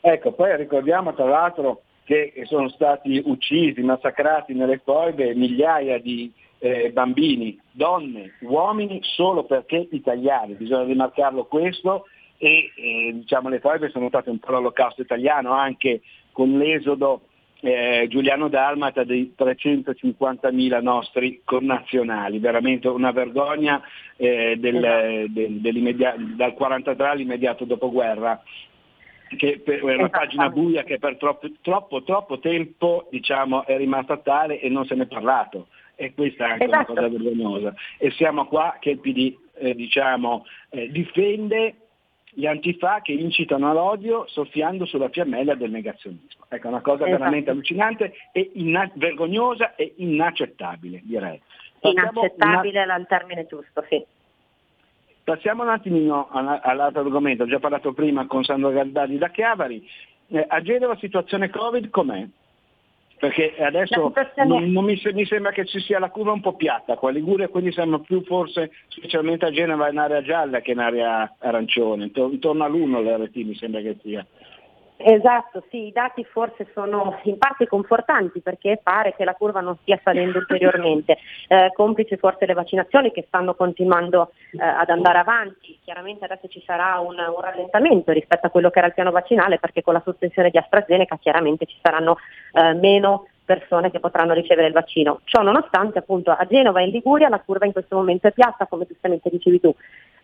Ecco, poi ricordiamo tra l'altro che sono stati uccisi, massacrati nelle foibe migliaia di eh, bambini, donne, uomini solo perché italiani, bisogna rimarcarlo questo e eh, diciamo, le foibe sono state un po' l'olocausto italiano anche con l'esodo eh, Giuliano Dalmata dei 350.000 nostri connazionali, veramente una vergogna eh, del, esatto. del, dal 43 all'immediato dopoguerra che per, è una pagina buia che per troppo, troppo, troppo tempo diciamo, è rimasta tale e non se ne è parlato. E questa è anche esatto. una cosa vergognosa. E siamo qua che il PD eh, diciamo, eh, difende gli antifa che incitano all'odio soffiando sulla fiammella del negazionismo. Ecco, una cosa esatto. veramente allucinante e inna- vergognosa e inaccettabile, direi. Inaccettabile una... è il termine giusto, sì. Passiamo un attimino all'altro argomento, ho già parlato prima con Sandro Galdari da Chiavari. Eh, a Genova situazione Covid com'è? Perché adesso situazione... non, non mi, mi, sembra che ci sia la curva un po' piatta qua a Liguria, quindi siamo più forse, specialmente a Genova, in area gialla che in area arancione, intorno all'uno l'RT mi sembra che sia. Esatto, sì, i dati forse sono in parte confortanti perché pare che la curva non stia salendo ulteriormente, eh, complice forse le vaccinazioni che stanno continuando eh, ad andare avanti, chiaramente adesso ci sarà un, un, rallentamento rispetto a quello che era il piano vaccinale perché con la sospensione di AstraZeneca chiaramente ci saranno eh, meno persone che potranno ricevere il vaccino. Ciò nonostante appunto a Genova e in Liguria la curva in questo momento è piatta, come giustamente dicevi tu.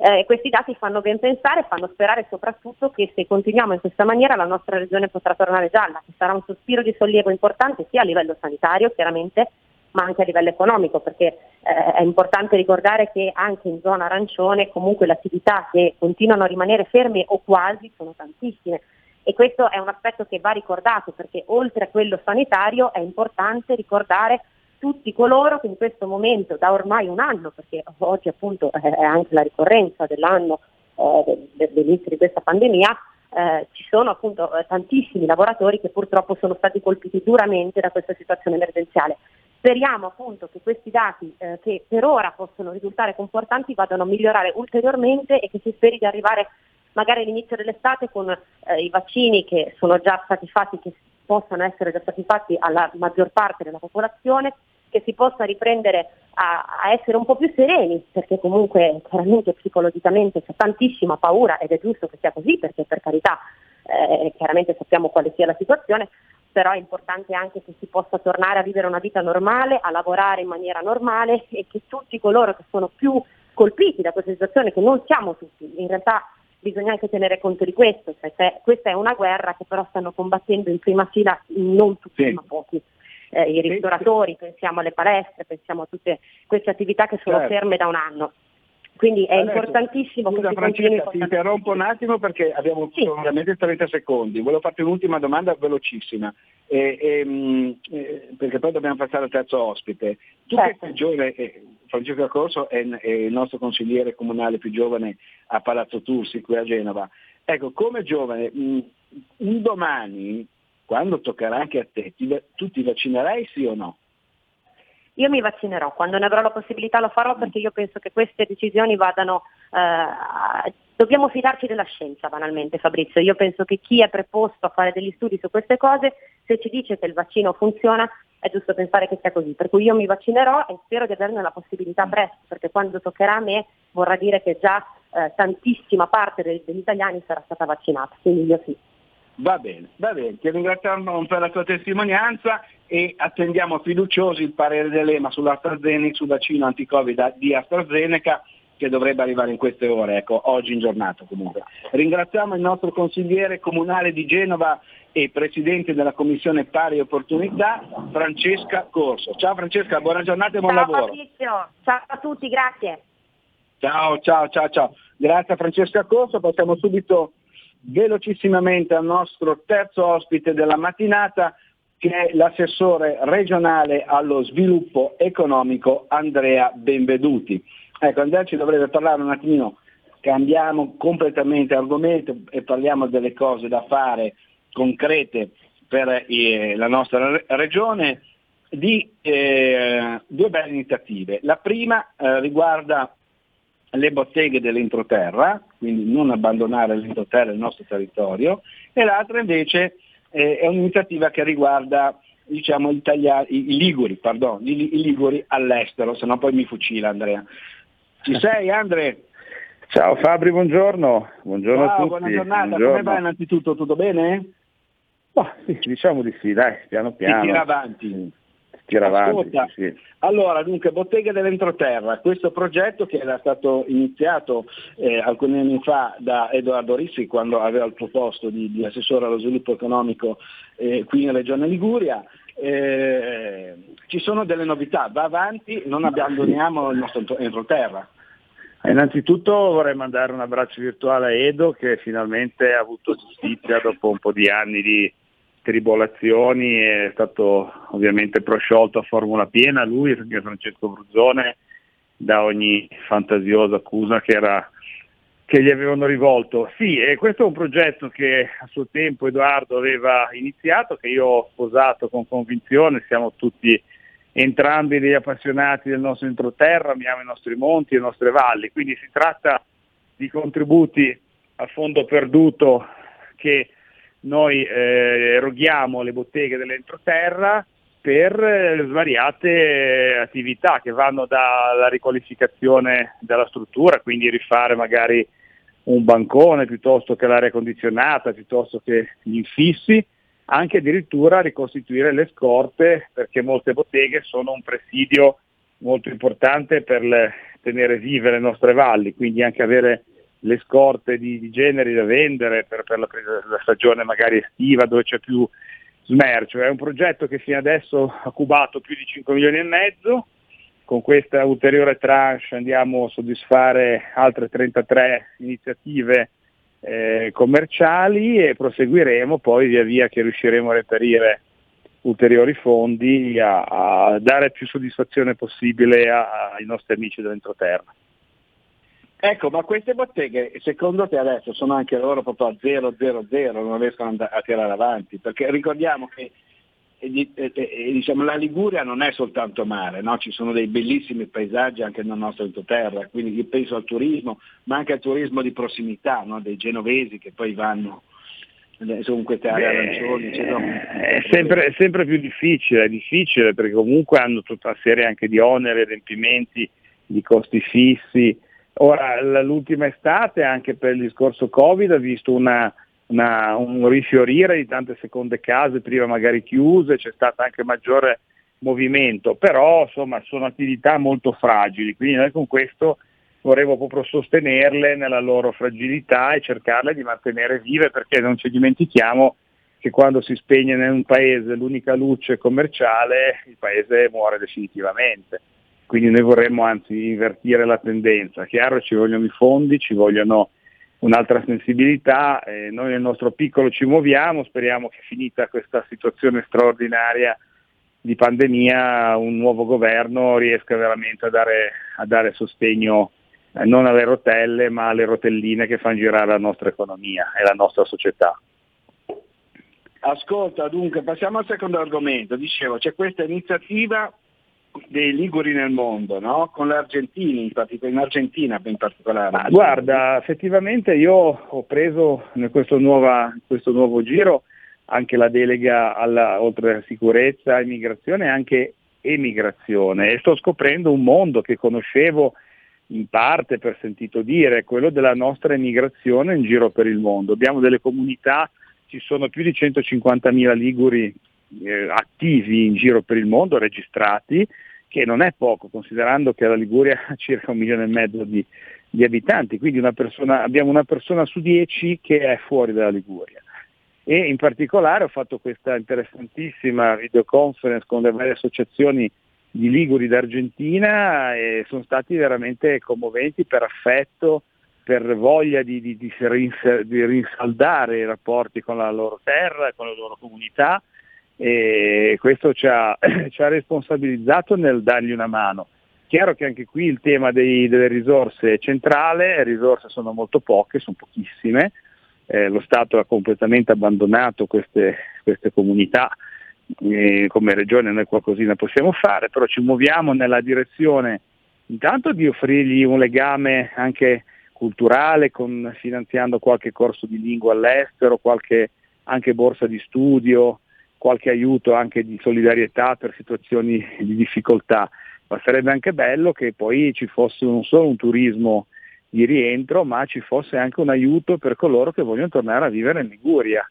Eh, questi dati fanno ben pensare fanno sperare soprattutto che se continuiamo in questa maniera la nostra regione potrà tornare gialla, che sarà un sospiro di sollievo importante sia a livello sanitario chiaramente, ma anche a livello economico, perché eh, è importante ricordare che anche in zona arancione comunque le attività che continuano a rimanere ferme o quasi sono tantissime e questo è un aspetto che va ricordato perché oltre a quello sanitario è importante ricordare tutti coloro che in questo momento, da ormai un anno, perché oggi appunto è anche la ricorrenza dell'anno eh, dell'inizio di questa pandemia, eh, ci sono appunto eh, tantissimi lavoratori che purtroppo sono stati colpiti duramente da questa situazione emergenziale. Speriamo appunto che questi dati eh, che per ora possono risultare confortanti vadano a migliorare ulteriormente e che si speri di arrivare magari all'inizio dell'estate con eh, i vaccini che sono già stati fatti, che possano essere già stati fatti alla maggior parte della popolazione, che si possa riprendere a, a, essere un po' più sereni, perché comunque chiaramente psicologicamente c'è tantissima paura ed è giusto che sia così, perché per carità eh, chiaramente sappiamo quale sia la situazione, però è importante anche che si possa tornare a vivere una vita normale, a lavorare in maniera normale e che tutti coloro che sono più colpiti da questa situazione, che non siamo tutti, in realtà bisogna anche tenere conto di questo, cioè, questa è una guerra che però stanno combattendo in prima fila non tutti sì. ma pochi. Eh, I ristoratori, pensiamo alle palestre, pensiamo a tutte queste attività che sono certo. ferme da un anno. Quindi è Adesso, importantissimo scusa, che Francesca, ti interrompo un attimo perché abbiamo sì. veramente 30 secondi. Volevo farti un'ultima domanda velocissima, e, e, mm, e, perché poi dobbiamo passare al terzo ospite. Tu certo. che sei giovane, eh, Francesco Corso è, è, il nostro consigliere comunale più giovane a Palazzo Tursi qui a Genova. Ecco, come giovane, mh, mm, un domani, quando toccherà anche a te, ti, tu ti vaccinerai sì o no? Io mi vaccinerò, quando ne avrò la possibilità lo farò perché io penso che queste decisioni vadano, eh, dobbiamo fidarci della scienza banalmente Fabrizio, io penso che chi è preposto a fare degli studi su queste cose, se ci dice che il vaccino funziona, è giusto pensare che sia così, per cui io mi vaccinerò e spero di averne la possibilità presto, perché quando toccherà a me vorrà dire che già eh, tantissima parte degli italiani sarà stata vaccinata, quindi io sì. Va bene, va bene, ti ringraziamo per la tua testimonianza e attendiamo fiduciosi il parere dell'EMA sull'AstraZeneca, sul vaccino anti-Covid di AstraZeneca che dovrebbe arrivare in queste ore, ecco, oggi in giornata comunque. Ringraziamo il nostro consigliere comunale di Genova e presidente della Commissione Pari Opportunità, Francesca Corso. Ciao Francesca, buona giornata e buon ciao, lavoro. Fabrizio, ciao a tutti, grazie. Ciao, ciao, ciao, ciao. Grazie a Francesca Corso, passiamo subito velocissimamente al nostro terzo ospite della mattinata che è l'assessore regionale allo sviluppo economico Andrea Benveduti. Ecco, Andrea ci dovrebbe parlare un attimino, cambiamo completamente argomento e parliamo delle cose da fare concrete per eh, la nostra regione di eh, due belle iniziative. La prima eh, riguarda le botteghe dell'entroterra, quindi non abbandonare l'entroterra il nostro territorio, e l'altra invece eh, è un'iniziativa che riguarda diciamo, Italia, i, liguri, pardon, i, i, liguri all'estero, se no poi mi fucila Andrea. Ci sei Andrea? Ciao Fabri, buongiorno. Buongiorno Ciao, a tutti. buona giornata, buongiorno. come va innanzitutto? Tutto bene? Oh, sì, diciamo di sì, dai, piano piano. Si tira avanti tira avanti. Sì. Allora, dunque, Bottega dell'Entroterra, questo progetto che era stato iniziato eh, alcuni anni fa da Edoardo Rissi quando aveva il suo posto di, di assessore allo sviluppo economico eh, qui in Regione Liguria, eh, ci sono delle novità, va avanti, non abbandoniamo il nostro entroterra. Innanzitutto vorrei mandare un abbraccio virtuale a Edo che finalmente ha avuto giustizia dopo un po' di anni di tribolazioni, è stato ovviamente prosciolto a formula piena lui anche Francesco Bruzzone da ogni fantasiosa accusa che, era, che gli avevano rivolto. Sì, e questo è un progetto che a suo tempo Edoardo aveva iniziato, che io ho sposato con convinzione, siamo tutti entrambi degli appassionati del nostro entroterra, amiamo i nostri monti e le nostre valli, quindi si tratta di contributi a fondo perduto che noi eh, eroghiamo le botteghe dell'entroterra per eh, svariate attività che vanno dalla riqualificazione della struttura, quindi rifare magari un bancone piuttosto che l'aria condizionata, piuttosto che gli infissi, anche addirittura ricostituire le scorte perché molte botteghe sono un presidio molto importante per le, tenere vive le nostre valli, quindi anche avere le scorte di, di generi da vendere per, per la, la, stagione magari estiva dove c'è più smercio. È un progetto che fino adesso ha cubato più di 5 milioni e mezzo, con questa ulteriore tranche andiamo a soddisfare altre 33 iniziative eh, commerciali e proseguiremo poi via via che riusciremo a reperire ulteriori fondi a, a dare più soddisfazione possibile a, ai nostri amici dell'entroterra. Ecco, ma queste botteghe secondo te adesso sono anche loro proprio a 000, non riescono a tirare avanti? Perché ricordiamo che e, e, e, diciamo, la Liguria non è soltanto mare, no? ci sono dei bellissimi paesaggi anche nel nostro entroterra, quindi io penso al turismo, ma anche al turismo di prossimità, no? dei genovesi che poi vanno su queste aree arancioni. È sempre, è sempre, più difficile, è difficile perché comunque hanno tutta una serie anche di oneri, adempimenti, di costi fissi. Ora, l'ultima estate, anche per il discorso Covid, ha visto una, una, un rifiorire di tante seconde case, prima magari chiuse, c'è stato anche maggiore movimento, però insomma sono attività molto fragili, quindi noi con questo vorremmo proprio sostenerle nella loro fragilità e cercarle di mantenere vive perché non ci dimentichiamo che quando si spegne in un paese l'unica luce commerciale il paese muore definitivamente. Quindi noi vorremmo anzi invertire la tendenza. Chiaro ci vogliono i fondi, ci vogliono un'altra sensibilità, eh, noi nel nostro piccolo ci muoviamo, speriamo che finita questa situazione straordinaria di pandemia un nuovo governo riesca veramente a dare, a dare sostegno eh, non alle rotelle ma alle rotelline che fanno girare la nostra economia e la nostra società. Ascolta, dunque, passiamo al secondo argomento. Dicevo, c'è questa iniziativa dei Liguri nel mondo, no? con l'Argentina, in, partic- in Argentina in particolare. Ma guarda, effettivamente io ho preso in questo, nuova, questo nuovo giro anche la delega alla, oltre a sicurezza, immigrazione anche emigrazione e sto scoprendo un mondo che conoscevo in parte per sentito dire, quello della nostra emigrazione in giro per il mondo. Abbiamo delle comunità, ci sono più di 150.000 liguri eh, attivi in giro per il mondo, registrati, che non è poco, considerando che la Liguria ha circa un milione e mezzo di, di abitanti, quindi una persona, abbiamo una persona su dieci che è fuori dalla Liguria. E in particolare ho fatto questa interessantissima videoconference con le varie associazioni di Liguri d'Argentina e sono stati veramente commoventi per affetto, per voglia di, di, di, di rinsaldare i rapporti con la loro terra, con la loro comunità e questo ci ha, ci ha responsabilizzato nel dargli una mano. Chiaro che anche qui il tema dei, delle risorse è centrale, le risorse sono molto poche, sono pochissime, eh, lo Stato ha completamente abbandonato queste, queste comunità, eh, come regione noi qualcosina possiamo fare, però ci muoviamo nella direzione intanto di offrirgli un legame anche culturale, con, finanziando qualche corso di lingua all'estero, qualche anche borsa di studio, qualche aiuto anche di solidarietà per situazioni di difficoltà, ma sarebbe anche bello che poi ci fosse non solo un turismo di rientro, ma ci fosse anche un aiuto per coloro che vogliono tornare a vivere in Liguria,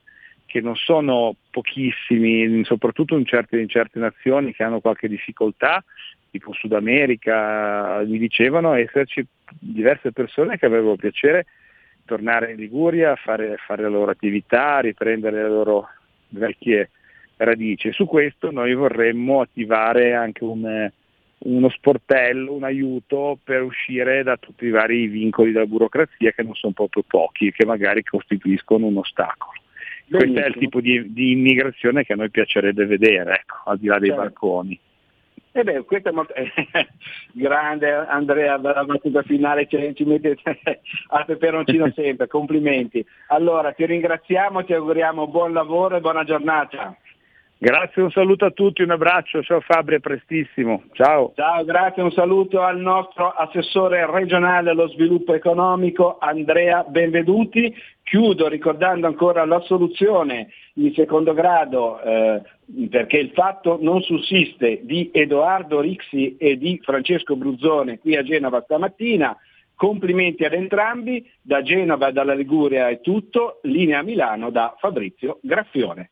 che non sono pochissimi, soprattutto in certe, in certe nazioni che hanno qualche difficoltà, tipo Sud America, mi dicevano esserci diverse persone che avevano piacere tornare in Liguria, fare, fare la loro attività, riprendere le loro vecchie radici. Su questo noi vorremmo attivare anche un, uno sportello, un aiuto per uscire da tutti i vari vincoli della burocrazia che non sono proprio pochi e che magari costituiscono un ostacolo. Benissimo. Questo è il tipo di, di, immigrazione che a noi piacerebbe vedere, ecco, al di là dei certo. barconi. Eh beh, questo è molto grande Andrea, la battuta finale ci, ci mette al peperoncino sempre, complimenti. Allora ti ringraziamo, ti auguriamo buon lavoro e buona giornata. Grazie, un saluto a tutti, un abbraccio, ciao Fabri, a prestissimo. Ciao. Ciao, grazie, un saluto al nostro assessore regionale allo sviluppo economico Andrea Benveduti. Chiudo ricordando ancora la soluzione in secondo grado eh, perché il fatto non sussiste di Edoardo Rixi e di Francesco Bruzzone qui a Genova stamattina. Complimenti ad entrambi, da Genova e dalla Liguria è tutto, linea Milano da Fabrizio Graffione.